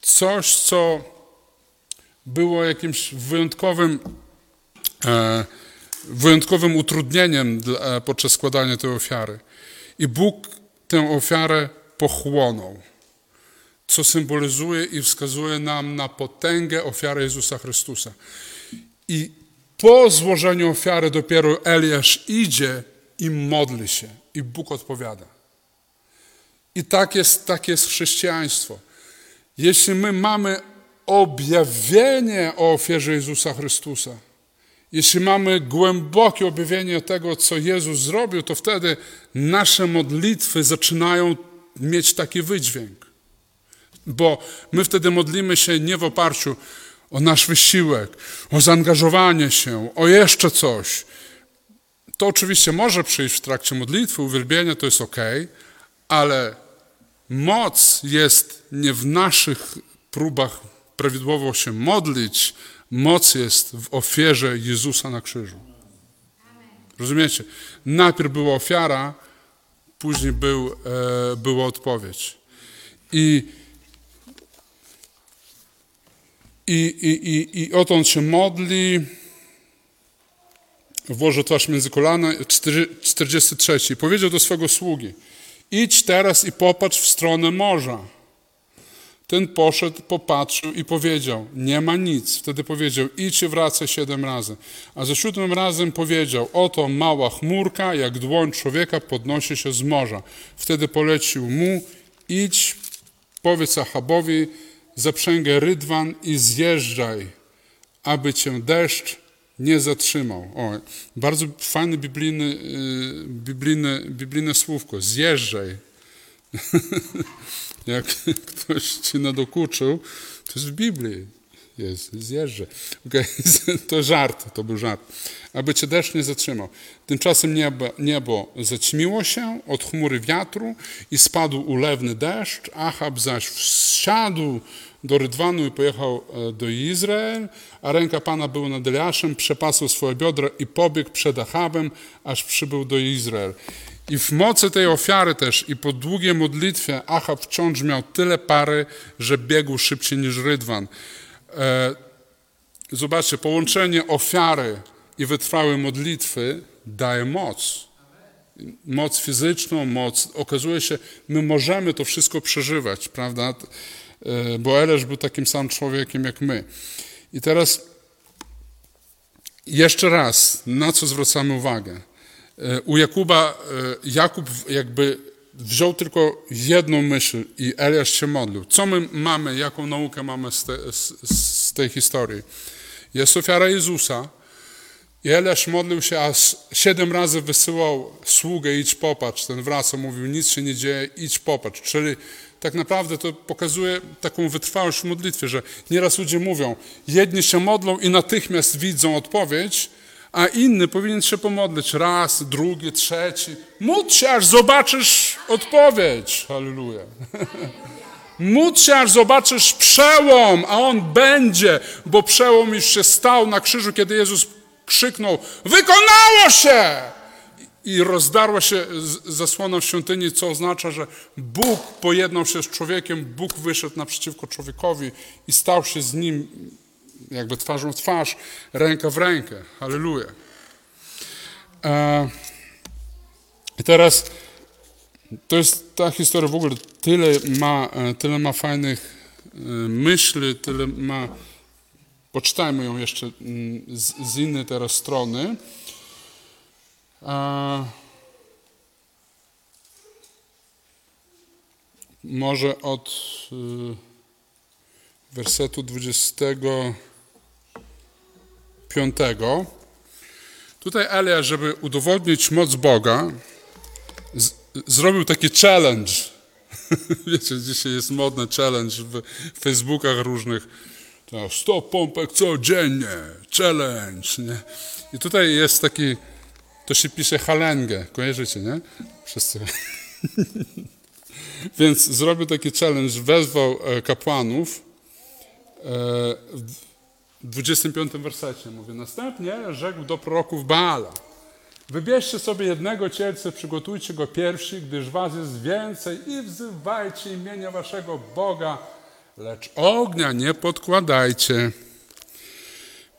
S2: coś, co było jakimś wyjątkowym, e, wyjątkowym utrudnieniem podczas składania tej ofiary. I Bóg tę ofiarę pochłonął, co symbolizuje i wskazuje nam na potęgę ofiary Jezusa Chrystusa. I po złożeniu ofiary dopiero Eliasz idzie i modli się i Bóg odpowiada. I tak jest, tak jest chrześcijaństwo. Jeśli my mamy objawienie o ofierze Jezusa Chrystusa, jeśli mamy głębokie objawienie tego, co Jezus zrobił, to wtedy nasze modlitwy zaczynają mieć taki wydźwięk. Bo my wtedy modlimy się nie w oparciu o nasz wysiłek, o zaangażowanie się, o jeszcze coś. To oczywiście może przyjść w trakcie modlitwy, uwielbienia, to jest ok, ale moc jest nie w naszych próbach prawidłowo się modlić, moc jest w ofierze Jezusa na krzyżu. Rozumiecie? Najpierw była ofiara, później był, e, była odpowiedź. I i, i, i, I się modli, włoży twarz między kolana, 43. Powiedział do swego sługi, idź teraz i popatrz w stronę morza. Ten poszedł, popatrzył i powiedział, nie ma nic. Wtedy powiedział, idź i wracaj siedem razy. A za siódmym razem powiedział, oto mała chmurka, jak dłoń człowieka, podnosi się z morza. Wtedy polecił mu, idź, powiedz Achabowi, zaprzęgę rydwan i zjeżdżaj, aby cię deszcz nie zatrzymał. O, bardzo fajne biblijne, y, biblijne, biblijne słówko. Zjeżdżaj. (laughs) Jak ktoś ci nadokuczył, to jest w Biblii. Jest, zjeżdżaj. Okay. (laughs) To żart, to był żart. Aby cię deszcz nie zatrzymał. Tymczasem niebo, niebo zaćmiło się od chmury wiatru i spadł ulewny deszcz. Achab zaś wsiadł do Rydwanu i pojechał e, do Izrael, a ręka Pana była nad Eliaszem, przepasł swoje biodra i pobiegł przed Achabem, aż przybył do Izrael. I w mocy tej ofiary też i po długiej modlitwie Achab wciąż miał tyle pary, że biegł szybciej niż Rydwan. E, zobaczcie, połączenie ofiary i wytrwałej modlitwy daje moc. Moc fizyczną, moc. Okazuje się, my możemy to wszystko przeżywać, prawda? E, bo Elesz był takim samym człowiekiem jak my. I teraz jeszcze raz, na co zwracamy uwagę? E, u Jakuba, Jakub jakby wziął tylko jedną myśl i Eliasz się modlił. Co my mamy, jaką naukę mamy z, te, z, z tej historii? Jest ofiara Jezusa i Eliasz modlił się, aż siedem razy wysyłał sługę, idź popatrz. Ten wracał, mówił, nic się nie dzieje, idź popatrz. Czyli tak naprawdę to pokazuje taką wytrwałość w modlitwie, że nieraz ludzie mówią, jedni się modlą i natychmiast widzą odpowiedź, a inny powinien się pomodlić raz, drugi, trzeci. Módl się, aż zobaczysz odpowiedź. Halleluja. (laughs) Módl się, aż zobaczysz przełom, a on będzie, bo przełom już się stał na krzyżu, kiedy Jezus krzyknął, wykonało się! i rozdarła się zasłona w świątyni, co oznacza, że Bóg pojednał się z człowiekiem, Bóg wyszedł naprzeciwko człowiekowi i stał się z nim jakby twarzą w twarz, ręka w rękę. Halleluja. E, I teraz to jest ta historia w ogóle tyle ma, e, tyle ma fajnych e, myśli, tyle ma. Poczytajmy ją jeszcze mm, z, z innej teraz strony. Może od y, wersetu 25. Tutaj Elia, żeby udowodnić moc Boga, zrobił taki challenge. (laughs) Wiecie, dzisiaj jest modny challenge w Facebookach różnych. To 100 pompek codziennie, challenge. Nie? I tutaj jest taki, to się pisze halengę, kojarzycie, nie? Wszyscy. (laughs) Więc zrobił taki challenge, wezwał e, kapłanów e, w 25 wersecie. Mówię, następnie rzekł do proroków Baala. Wybierzcie sobie jednego cielca, przygotujcie go pierwszy, gdyż was jest więcej i wzywajcie imienia waszego Boga, lecz ognia nie podkładajcie.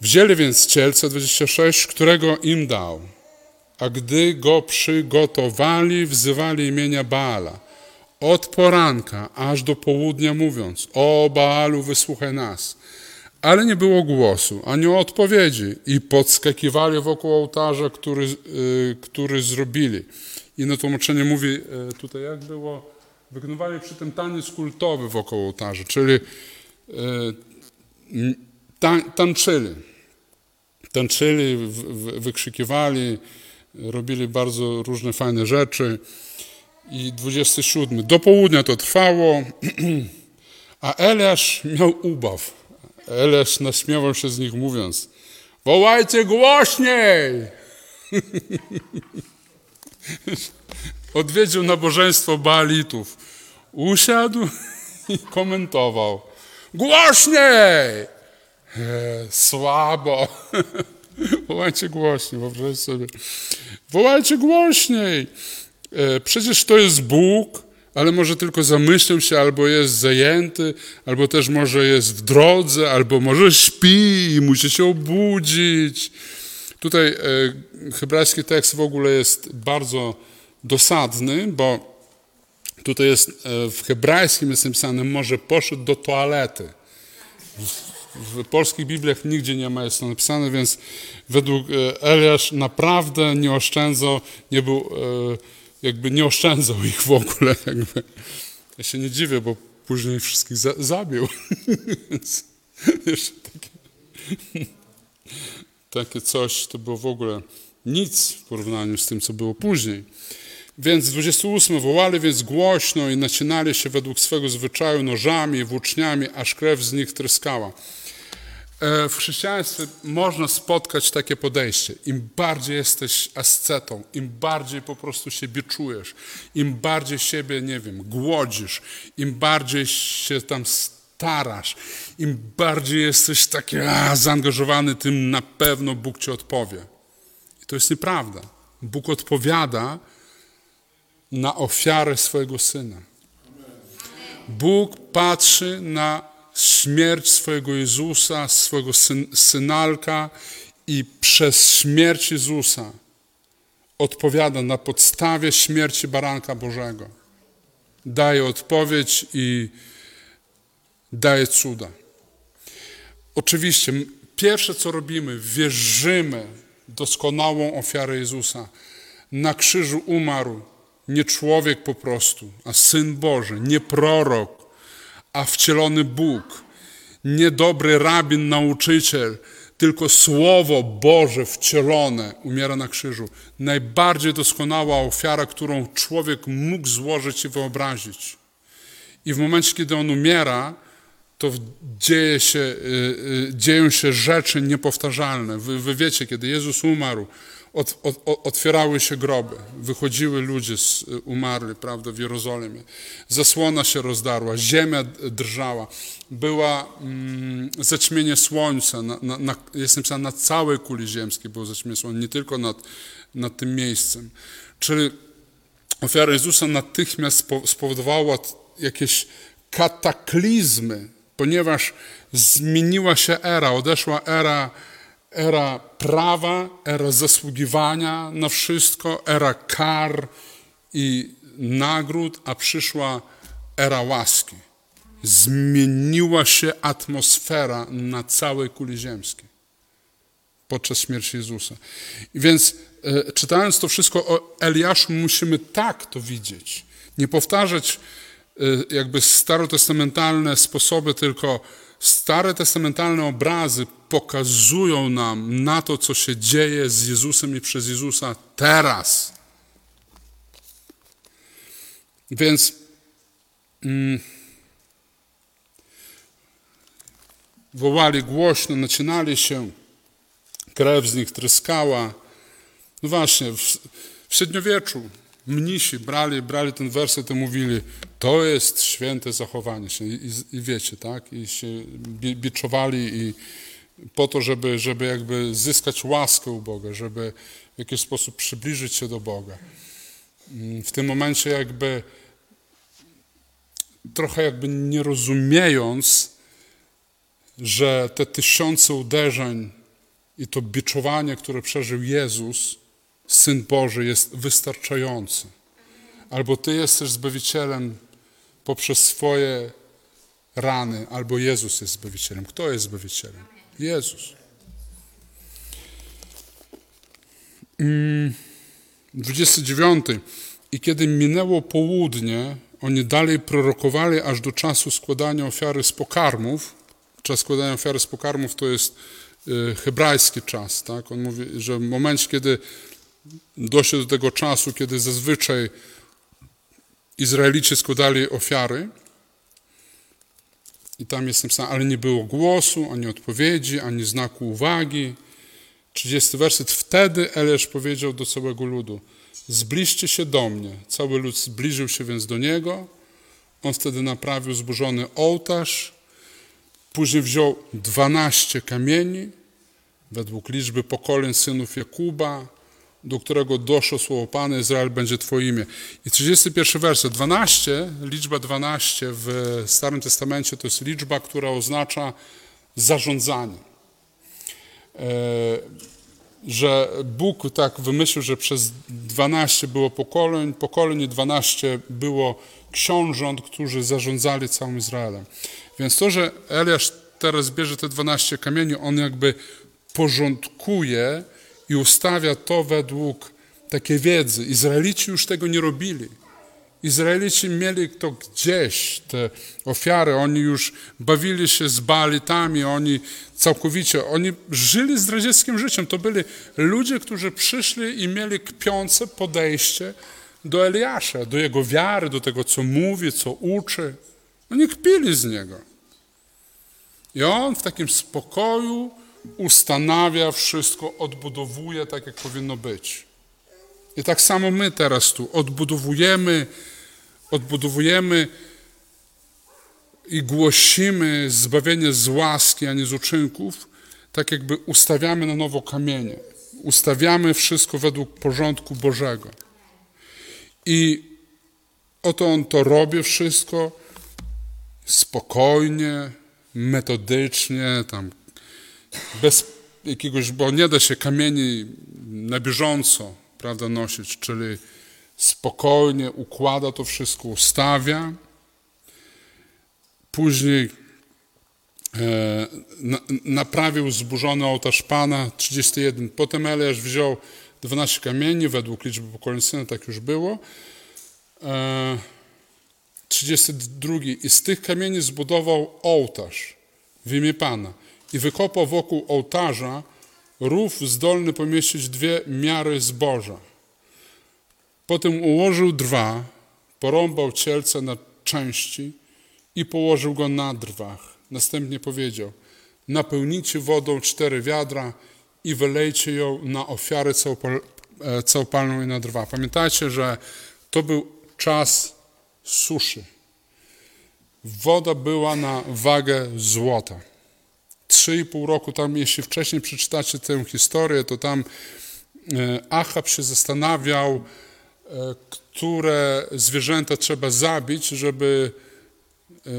S2: Wzięli więc cielce 26, którego im dał, a gdy go przygotowali, wzywali imienia Baala. Od poranka aż do południa mówiąc, o Baalu wysłuchaj nas. Ale nie było głosu, ani odpowiedzi i podskakiwali wokół ołtarza, który, y, który zrobili. Inne tłumaczenie mówi y, tutaj, jak było, wykonywali przy tym taniec kultowy wokół ołtarza, czyli tan, tańczyli. Tańczyli, wykrzykiwali, robili bardzo różne fajne rzeczy. I 27. Do południa to trwało, (clears throat) a Eliasz miał ubaw. Eliasz naśmiewał się z nich mówiąc, wołajcie głośniej! Odwiedził nabożeństwo Baalitów. Usiadł i komentował. Głośniej! E, słabo. Wołajcie głośniej, wyobraźcie sobie. Wołajcie głośniej! E, przecież to jest Bóg, ale może tylko zamyślił się, albo jest zajęty, albo też może jest w drodze, albo może śpi i musi się obudzić. Tutaj e, hebrajski tekst w ogóle jest bardzo dosadny, bo tutaj jest e, w hebrajskim jest napisane, może poszedł do toalety. W, polskich Bibliach nigdzie nie ma jest to napisane, więc według e, Eliasz naprawdę nie oszczędzał, nie był, jakby nie oszczędzał ich w ogóle. Jakby. Ja się nie dziwię, bo później wszystkich za, zabił. (laughs) więc jeszcze takie, takie coś to było w ogóle nic w porównaniu z tym, co było później. Więc 28 wołali więc głośno i nacinali się według swego zwyczaju nożami, włóczniami, aż krew z nich tryskała. E, W chrześcijaństwie można spotkać takie podejście. Im bardziej jesteś ascetą, im bardziej po prostu siebie czujesz, im bardziej siebie, nie wiem, głodzisz, im bardziej się tam starasz, im bardziej jesteś taki a, zaangażowany, tym na pewno Bóg ci odpowie. I to jest nieprawda. Bóg odpowiada na ofiarę swojego Syna. Bóg patrzy na śmierć swojego Jezusa, swojego syn, synalka i przez śmierć Jezusa odpowiada na podstawie śmierci baranka Bożego. Daje odpowiedź i daje cuda. Oczywiście, pierwsze co robimy, wierzymy doskonałą ofiarę Jezusa. Na krzyżu umarł nie człowiek po prostu, a Syn Boży, nie prorok, a wcielony Bóg, nie dobry rabin, nauczyciel, tylko Słowo Boże wcielone umiera na krzyżu. Najbardziej doskonała ofiara, którą człowiek mógł złożyć i wyobrazić. I w momencie, kiedy on umiera, to dzieje się, y, y, dzieją się rzeczy niepowtarzalne. Wy, wy wiecie, kiedy Jezus umarł, otwierały się groby, wychodziły ludzie z, umarli, prawda, w Jerozolimie. Zasłona się rozdarła, ziemia drżała, była mm, zaćmienie słońca, na, na, na, jest napisane na całej kuli ziemskiej było zaćmienie słońca, nie tylko nad, nad tym miejscem. Czyli ofiara Jezusa natychmiast spowodowała jakieś kataklizmy, ponieważ zmieniła się era, odeszła era era prawa, era zasługiwania na wszystko, era kar i nagród, a przyszła era łaski. Zmieniła się atmosfera na całej kuli ziemskiej podczas śmierci Jezusa. I więc e, czytając to wszystko o Eliaszu, musimy tak to widzieć. Nie powtarzać e, jakby starotestamentalne sposoby, tylko stare testamentalne obrazy pokazują nam na to, co się dzieje z Jezusem i przez Jezusa teraz. Więc mm, wołali głośno, nacinali się, krew z nich tryskała. No właśnie, w, w średniowieczu mnisi brali, brali ten werset i mówili, to jest święte zachowanie się. I, i, i wiecie, tak? I się bi- biczowali i po to, żeby, żeby jakby zyskać łaskę u Boga, żeby w jakiś sposób przybliżyć się do Boga. Mm, W tym momencie jakby trochę jakby nie rozumiejąc, że te tysiące uderzeń i to biczowanie, które przeżył Jezus, Syn Boży, jest wystarczające. Albo Ty jesteś Zbawicielem poprzez swoje rany, albo Jezus jest Zbawicielem. Kto jest Zbawicielem? Jezus. Mm, 29. I kiedy minęło południe, oni dalej prorokowali aż do czasu składania ofiary z pokarmów. Czas składania ofiary z pokarmów to jest y, hebrajski czas. Tak? On mówi, że w momencie, kiedy doszło do tego czasu, kiedy zazwyczaj Izraelici składali ofiary, i tam jest napisane, ale nie było głosu, ani odpowiedzi, ani znaku uwagi. 30 werset. Wtedy Eliasz powiedział do całego ludu, zbliżcie się do mnie. Cały lud zbliżył się więc do niego. On wtedy naprawił zburzony ołtarz. Później wziął 12 kamieni, według liczby pokoleń synów Jakuba, do którego doszło słowo Pana, Izrael będzie Twoje imię. I 31 werset, 12, liczba 12 w Starym Testamencie to jest liczba, która oznacza zarządzanie. E, że Bóg tak wymyślił, że przez 12 było pokoleń, i 12 było książąt, którzy zarządzali całym Izraelem. Więc to, że Eliasz teraz bierze te 12 kamieni, on jakby porządkuje i ustawia to według takiej wiedzy. Izraelici już tego nie robili. Izraelici mieli to gdzieś, te ofiary, oni już bawili się z baalitami, oni całkowicie, oni żyli zdradzieckim życiem. To byli ludzie, którzy przyszli i mieli kpiące podejście do Eliasza, do jego wiary, do tego, co mówi, co uczy. Oni kpili z niego. I on w takim spokoju ustanawia wszystko, odbudowuje tak, jak powinno być. I tak samo my teraz tu odbudowujemy, odbudowujemy i głosimy zbawienie z łaski, a nie z uczynków, tak jakby ustawiamy na nowo kamienie. Ustawiamy wszystko według porządku Bożego. I oto on to robi wszystko spokojnie, metodycznie, tam bez jakiegoś, bo nie da się kamieni na bieżąco, prawda, nosić, czyli spokojnie układa to wszystko, ustawia. Później e, na, naprawił zburzony ołtarz Pana, 31. Potem Eliasz wziął 12 kamieni, według liczby pokoleń syna, tak już było. E, 32. I z tych kamieni zbudował ołtarz w imię Pana i wykopał wokół ołtarza rów zdolny pomieścić dwie miary zboża. Potem ułożył drwa, porąbał cielce na części i położył go na drwach. Następnie powiedział, napełnijcie wodą cztery wiadra i wylejcie ją na ofiarę e, całopalną i na drwa. Pamiętajcie, że to był czas suszy. Woda była na wagę złota. Trzy i pół roku tam, jeśli wcześniej przeczytacie tę historię, to tam e, Achab się zastanawiał, e, które zwierzęta trzeba zabić, żeby e,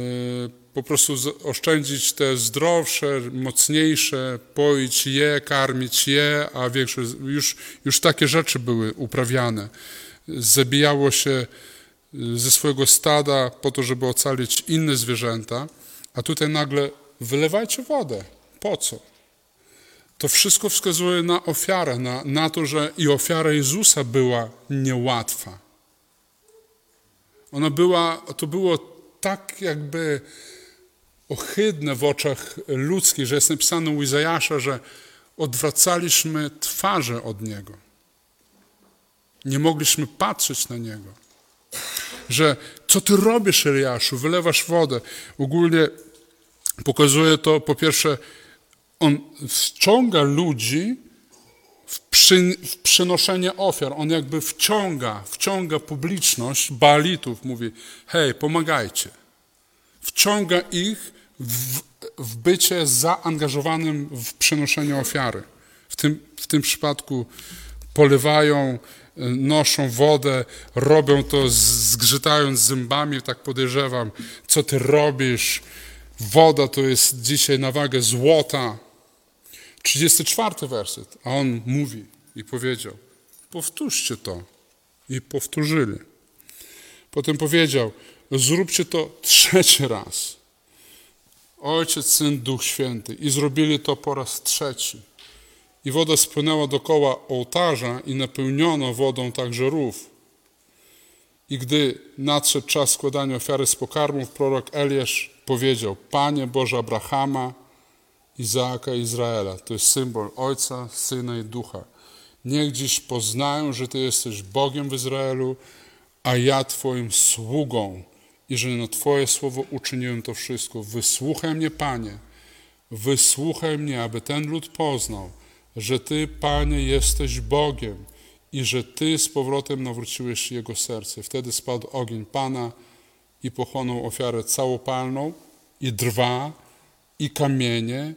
S2: po prostu oszczędzić te zdrowsze, mocniejsze, poić je, karmić je, a większość, już, już takie rzeczy były uprawiane. Zabijało się ze swojego stada po to, żeby ocalić inne zwierzęta, a tutaj nagle wylewajcie wodę. Po co? To wszystko wskazuje na ofiarę, na, na to, że i ofiara Jezusa była niełatwa. Ona była, to było tak jakby ohydne w oczach ludzkich, że jest napisane u Izajasza, że odwracaliśmy twarze od Niego. Nie mogliśmy patrzeć na Niego. Że co ty robisz, Eliaszu? Wylewasz wodę. Ogólnie pokazuje to, po pierwsze, on wciąga ludzi w, przy, w przynoszenie ofiar. On jakby wciąga, wciąga publiczność, baalitów, mówi, hej, pomagajcie. Wciąga ich w, w bycie zaangażowanym w przynoszenie ofiary. W tym, w tym przypadku polewają, noszą wodę, robią to zgrzytając zębami, tak podejrzewam, co ty robisz. Woda to jest dzisiaj na wagę złota. 34 werset, a on mówi i powiedział: Powtórzcie to. I powtórzyli. Potem powiedział: Zróbcie to trzeci raz. Ojciec, Syn, Duch Święty. I zrobili to po raz trzeci. I woda spłynęła dookoła ołtarza i napełniono wodą także rów. I gdy nadszedł czas składania ofiary z pokarmów, prorok Eliasz powiedział: Panie Boże Abrahama, Izaaka i Izraela. To jest symbol Ojca, Syna i Ducha. Niech dziś poznają, że Ty jesteś Bogiem w Izraelu, a ja Twoim sługą i że na Twoje słowo uczyniłem to wszystko. Wysłuchaj mnie, Panie, wysłuchaj mnie, aby ten lud poznał, że Ty, Panie, jesteś Bogiem i że Ty z powrotem nawróciłeś jego serce. Wtedy spadł ogień Pana i pochłonął ofiarę całopalną i drwa, i kamienie,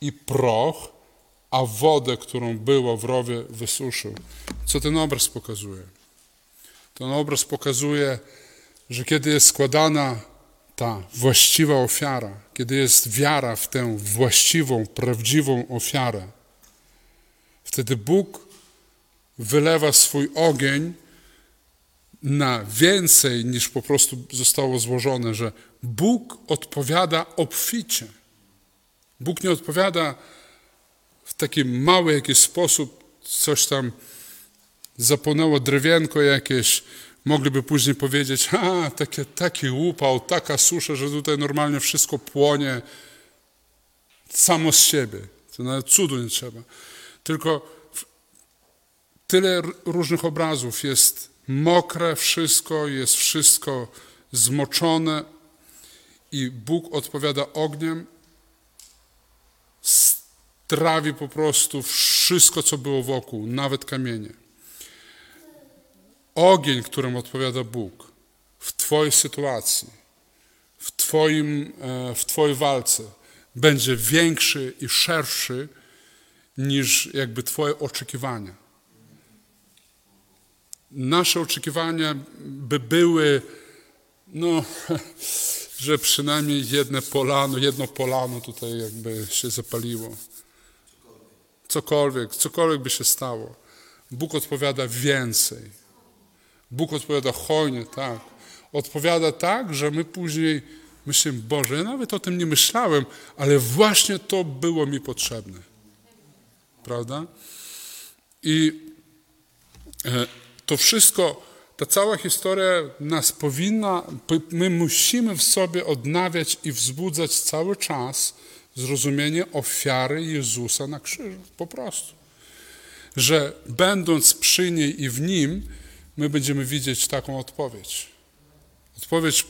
S2: i proch, a wodę, którą było w rowie, wysuszył. Co ten obraz pokazuje? Ten obraz pokazuje, że kiedy jest składana ta właściwa ofiara, kiedy jest wiara w tę właściwą, prawdziwą ofiarę, wtedy Bóg wylewa swój ogień na więcej niż po prostu zostało złożone, że Bóg odpowiada obficie. Bóg nie odpowiada w taki mały jakiś sposób, coś tam zapłonęło drewienko jakieś, mogliby później powiedzieć, a, takie, taki upał, taka susza, że tutaj normalnie wszystko płonie samo z siebie. To nawet cudu nie trzeba. Tylko tyle różnych obrazów. Jest mokre wszystko, jest wszystko zmoczone i Bóg odpowiada ogniem, strawi po prostu wszystko, co było wokół, nawet kamienie. Ogień, którym odpowiada Bóg w Twojej sytuacji, w, twoim, e, w Twojej walce będzie większy i szerszy niż jakby Twoje oczekiwania. Nasze oczekiwania by były, no, (laughs) że przynajmniej jedno polano, jedno polano tutaj jakby się zapaliło. Cokolwiek, cokolwiek by się stało. Bóg odpowiada więcej. Bóg odpowiada hojnie, tak. Odpowiada tak, że my później myślimy, Boże, ja nawet o tym nie myślałem, ale właśnie to było mi potrzebne. Prawda? I e, to wszystko, ta cała historia nas powinna, my musimy w sobie odnawiać i wzbudzać cały czas zrozumienie ofiary Jezusa na krzyżu. Po prostu. Że będąc przy niej i w nim, my będziemy widzieć taką odpowiedź. Odpowiedź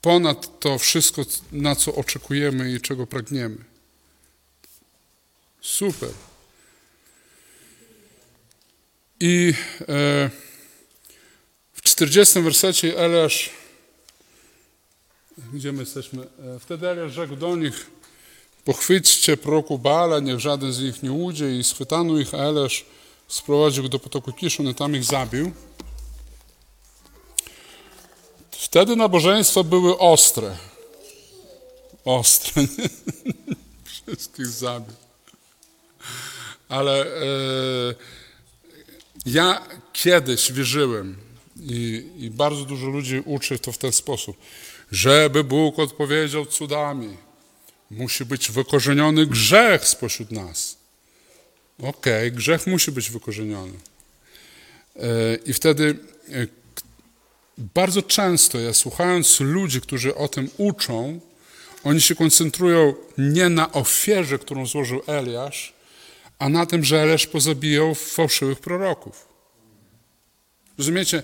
S2: ponad to wszystko, na co oczekujemy i czego pragniemy. Super. I e, w 40 wersecie Eliasz, gdzie my jesteśmy? E, Wtedy Eliasz rzekł do nich, pochwyćcie proroku Baala, niech żaden z nich nie ujdzie i schwytano ich, a Eliasz sprowadził do potoku Kiszon i tam ich zabił. Wtedy nabożeństwa były ostre. Ostre. (laughs) Wszystkich zabił. Ale e, ja kiedyś wierzyłem i, i bardzo dużo ludzi uczy to w ten sposób, żeby Bóg odpowiedział cudami. Musi być wykorzeniony grzech spośród nas. Okej, grzech musi być wykorzeniony. E, I wtedy e, bardzo często ja słuchając ludzi, którzy o tym uczą, oni się koncentrują nie na ofierze, którą złożył Eliasz, a na tym, że Eliasz pozabijał fałszywych proroków. Rozumiecie?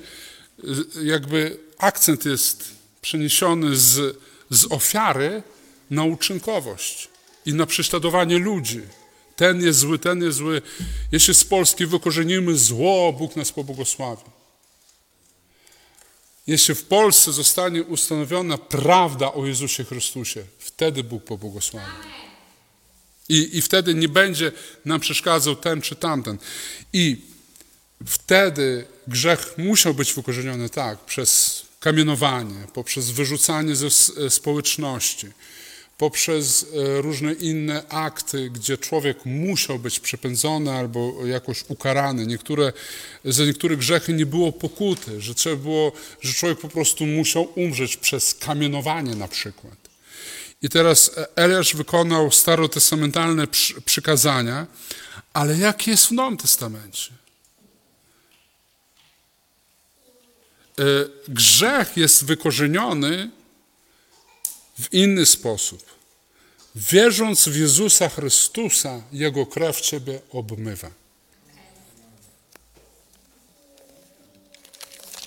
S2: jakby akcent jest przeniesiony z, z ofiary na uczynkowość i na prześladowanie ludzi. Ten jest zły, ten jest zły. Jeśli z Polski wykorzenimy zło, Bóg nas pobłogosławi. Jeśli w Polsce zostanie ustanowiona prawda o Jezusie Chrystusie, wtedy Bóg pobłogosławi. I, I wtedy nie będzie nam przeszkadzał ten czy tamten. I wtedy grzech musiał być wykorzeniony tak, przez kamienowanie, poprzez wyrzucanie ze s- społeczności, poprzez e, różne inne akty, gdzie człowiek musiał być przepędzony albo jakoś ukarany. Niektóre, za niektóre grzechy nie było pokuty, że trzeba było, że człowiek po prostu musiał umrzeć przez kamienowanie na przykład. I teraz Eliasz wykonał starotestamentalne przy- przykazania, ale jak jest w Nowym Testamencie? E, Grzech jest wykorzeniony w inny sposób. Wierząc w Jezusa Chrystusa, Jego krew Ciebie obmywa.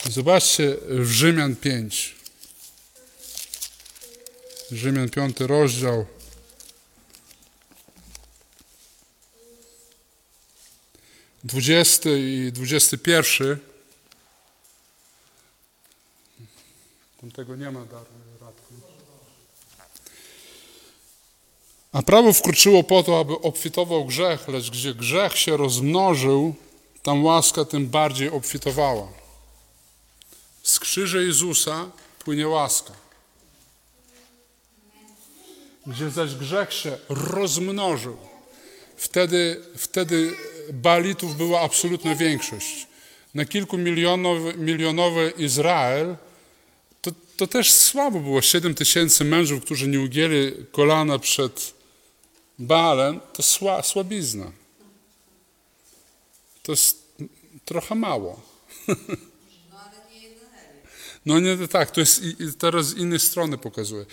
S2: Zobaczcie w Rzymian 5. Rzymian 5 rozdział. Dwudziesty i dwudziesty pierwszy. Tam tego nie ma, Radku. A prawo wkroczyło po to, aby obfitował grzech, lecz gdzie grzech się rozmnożył, tam łaska tym bardziej obfitowała. Z krzyża Jezusa płynie łaska. Gdzie zaś grzech się rozmnożył, wtedy, wtedy Balitów była absolutna większość. Na kilku milionowy, Izrael to, to też słabo było. 7 tysięcy mężów, którzy nie ugięli kolana przed Baalem, to sła, słabizna. To jest trochę mało. (laughs) No nie tak, to jest teraz z innej strony pokazuje.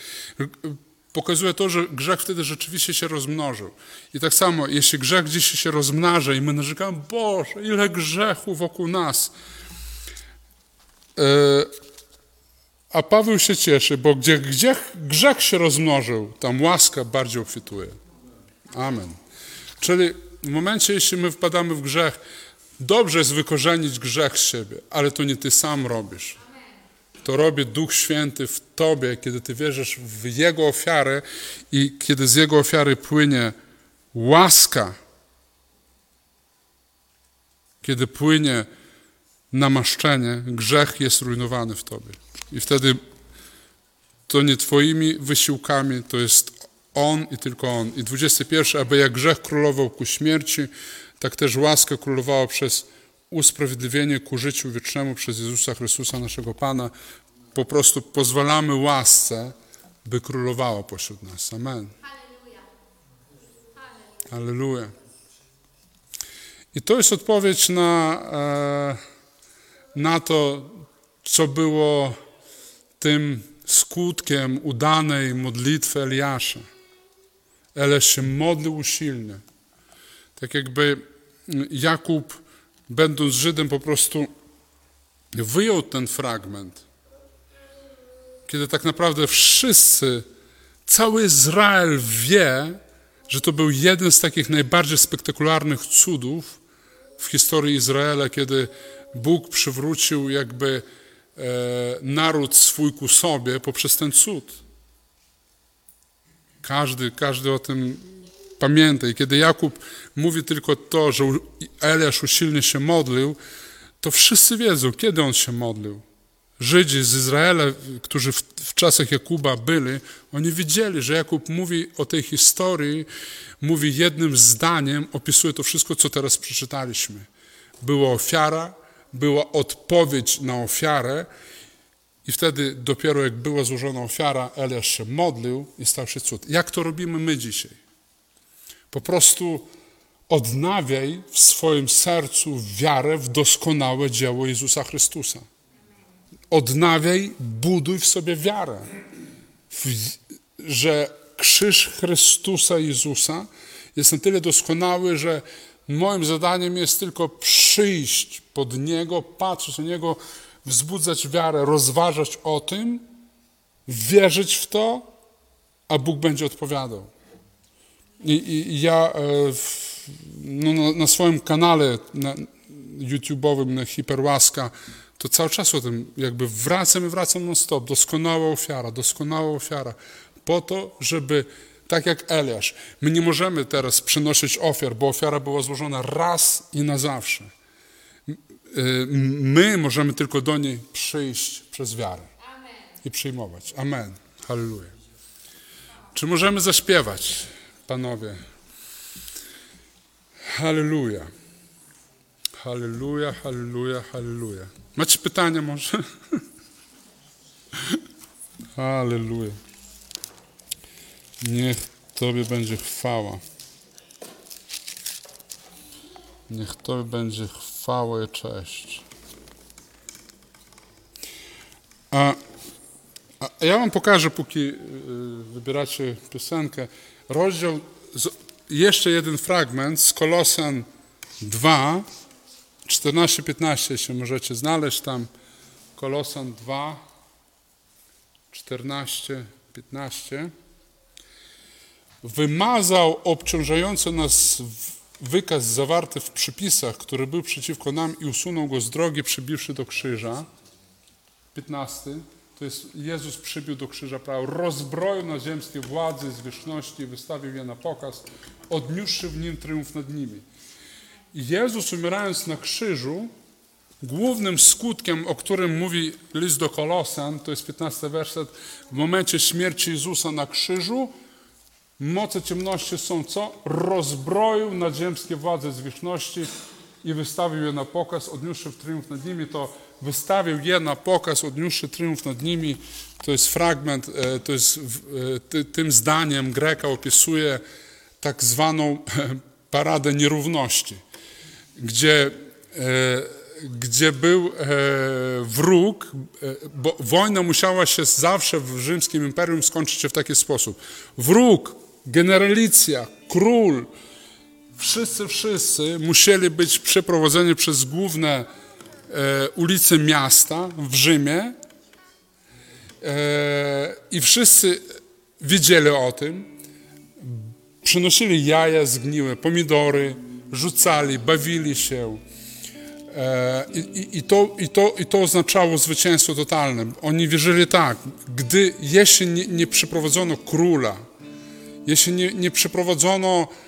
S2: Pokazuje to, że grzech wtedy rzeczywiście się rozmnożył. I tak samo, jeśli grzech gdzieś się rozmnaża i my narzekamy, Boże, ile grzechu wokół nas. E, a Paweł się cieszy, bo gdzie grzech, grzech się rozmnożył, tam łaska bardziej obfituje. Amen. Czyli w momencie, jeśli my wpadamy w grzech, dobrze jest wykorzenić grzech z siebie, ale to nie ty sam robisz. To robi Duch Święty w tobie, kiedy ty wierzysz w Jego ofiarę i kiedy z Jego ofiary płynie łaska, kiedy płynie namaszczenie, grzech jest rujnowany w tobie. I wtedy to nie twoimi wysiłkami, to jest On i tylko On. I 21, aby jak grzech królował ku śmierci, tak też łaska królowała przez usprawiedliwienie ku życiu wiecznemu przez Jezusa Chrystusa, naszego Pana. Po prostu pozwalamy łasce, by królowała pośród nas. Amen. Halleluja. I to jest odpowiedź na, e, na to, co było tym skutkiem udanej modlitwy Eliasza. Eliasz się modlił usilnie. Tak jakby Jakub, będąc Żydem, po prostu wyjął ten fragment, kiedy tak naprawdę wszyscy, cały Izrael wie, że to był jeden z takich najbardziej spektakularnych cudów w historii Izraela, kiedy Bóg przywrócił jakby e, naród swój ku sobie poprzez ten cud. Każdy, każdy o tym pamięta. I kiedy Jakub mówi tylko to, że Eliasz usilnie się modlił, to wszyscy wiedzą, kiedy on się modlił. Żydzi z Izraela, którzy w, w czasach Jakuba byli, oni wiedzieli, że Jakub mówi o tej historii, mówi jednym zdaniem, opisuje to wszystko, co teraz przeczytaliśmy. Była ofiara, była odpowiedź na ofiarę i wtedy dopiero jak była złożona ofiara, Eliasz się modlił i stał się cud. Jak to robimy my dzisiaj? Po prostu odnawiaj w swoim sercu wiarę w doskonałe dzieło Jezusa Chrystusa. Odnawiaj, buduj w sobie wiarę, że krzyż Chrystusa Jezusa jest na tyle doskonały, że moim zadaniem jest tylko przyjść pod Niego, patrzeć na Niego, wzbudzać wiarę, rozważać o tym, wierzyć w to, a Bóg będzie odpowiadał. I, ja e, w, no, na, na swoim kanale na, YouTube'owym na Hiperłaska, to cały czas o tym jakby wracam i wracam non stop. Doskonała ofiara, doskonała ofiara. Po to, żeby tak jak Eliasz, my nie możemy teraz przynosić ofiar, bo ofiara była złożona raz i na zawsze. Y, My możemy tylko do niej przyjść przez wiarę i przyjmować. Amen. Halleluja. Czy możemy zaśpiewać, panowie? Halleluja. Halleluja, halleluja, halleluja. Macie pytania może? (laughs) Halleluja. Niech Tobie będzie chwała. Niech Tobie będzie chwała i cześć. A, a ja Wam pokażę, póki y, wybieracie piosenkę, rozdział, jeszcze jeden fragment z Kolosan 2, 14-15 się możecie znaleźć tam. Kolosan 2, 14, 15. Wymazał obciążający nas wykaz zawarty w przypisach, który był przeciwko nam i usunął go z drogi, przybiwszy do krzyża. 15. To jest Jezus przybił do krzyża prawo, rozbroił naziemskie władze, zwierzchności i wystawił je na pokaz, odniósłszy w nim triumf nad nimi. I Jezus umierając na krzyżu, głównym skutkiem, o którym mówi list do Kolosan, to jest 15 werset, w momencie śmierci Jezusa na krzyżu, moce ciemności są co? Rozbroił nadziemskie władze zwierzchności i wystawił je na pokaz, odniósłszy w triumf nad nimi, to wystawił je na pokaz, odniósłszy triumf nad nimi, to jest fragment, e, to jest e, ty, tym zdaniem Greka opisuje tak zwaną paradę nierówności gdzie, e, gdzie był e, wróg, e, bo wojna musiała się zawsze w rzymskim imperium skończyć w taki sposób. Wróg, generalicja, król, wszyscy, wszyscy musieli być przeprowadzeni przez główne e, ulice miasta w Rzymie e, i wszyscy wiedzieli o tym, przynosili jaja zgniłe, pomidory, rzucali, bawili się. E, I, i, to, i, to, I to oznaczało zwycięstwo totalne. Oni wierzyli tak, gdy jeśli nie, nie przyprowadzono króla, jeśli nie, nie przyprowadzono e,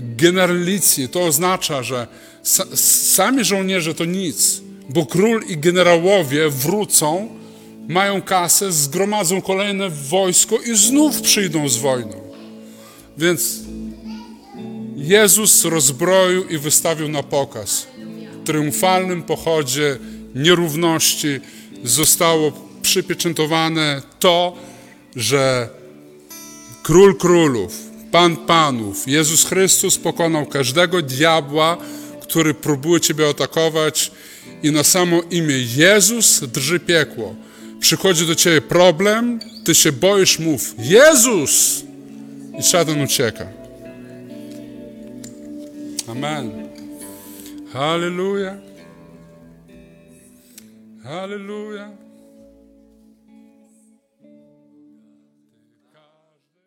S2: generalicji, to oznacza, że sa, sami żołnierze to nic, bo król i generałowie wrócą, mają kasę, zgromadzą kolejne wojsko i znów przyjdą z wojną. Więc Jezus rozbroił i wystawił na pokaz. W triumfalnym pochodzie nierówności zostało przypieczętowane to, że Król Królów, Pan Panów, Jezus Chrystus pokonał każdego diabła, który próbuje Ciebie atakować i na samo imię Jezus drży piekło. Przychodzi do Ciebie problem, Ty się boisz, mów Jezus! I szatan ucieka. Amen. Halleluja. Halleluja.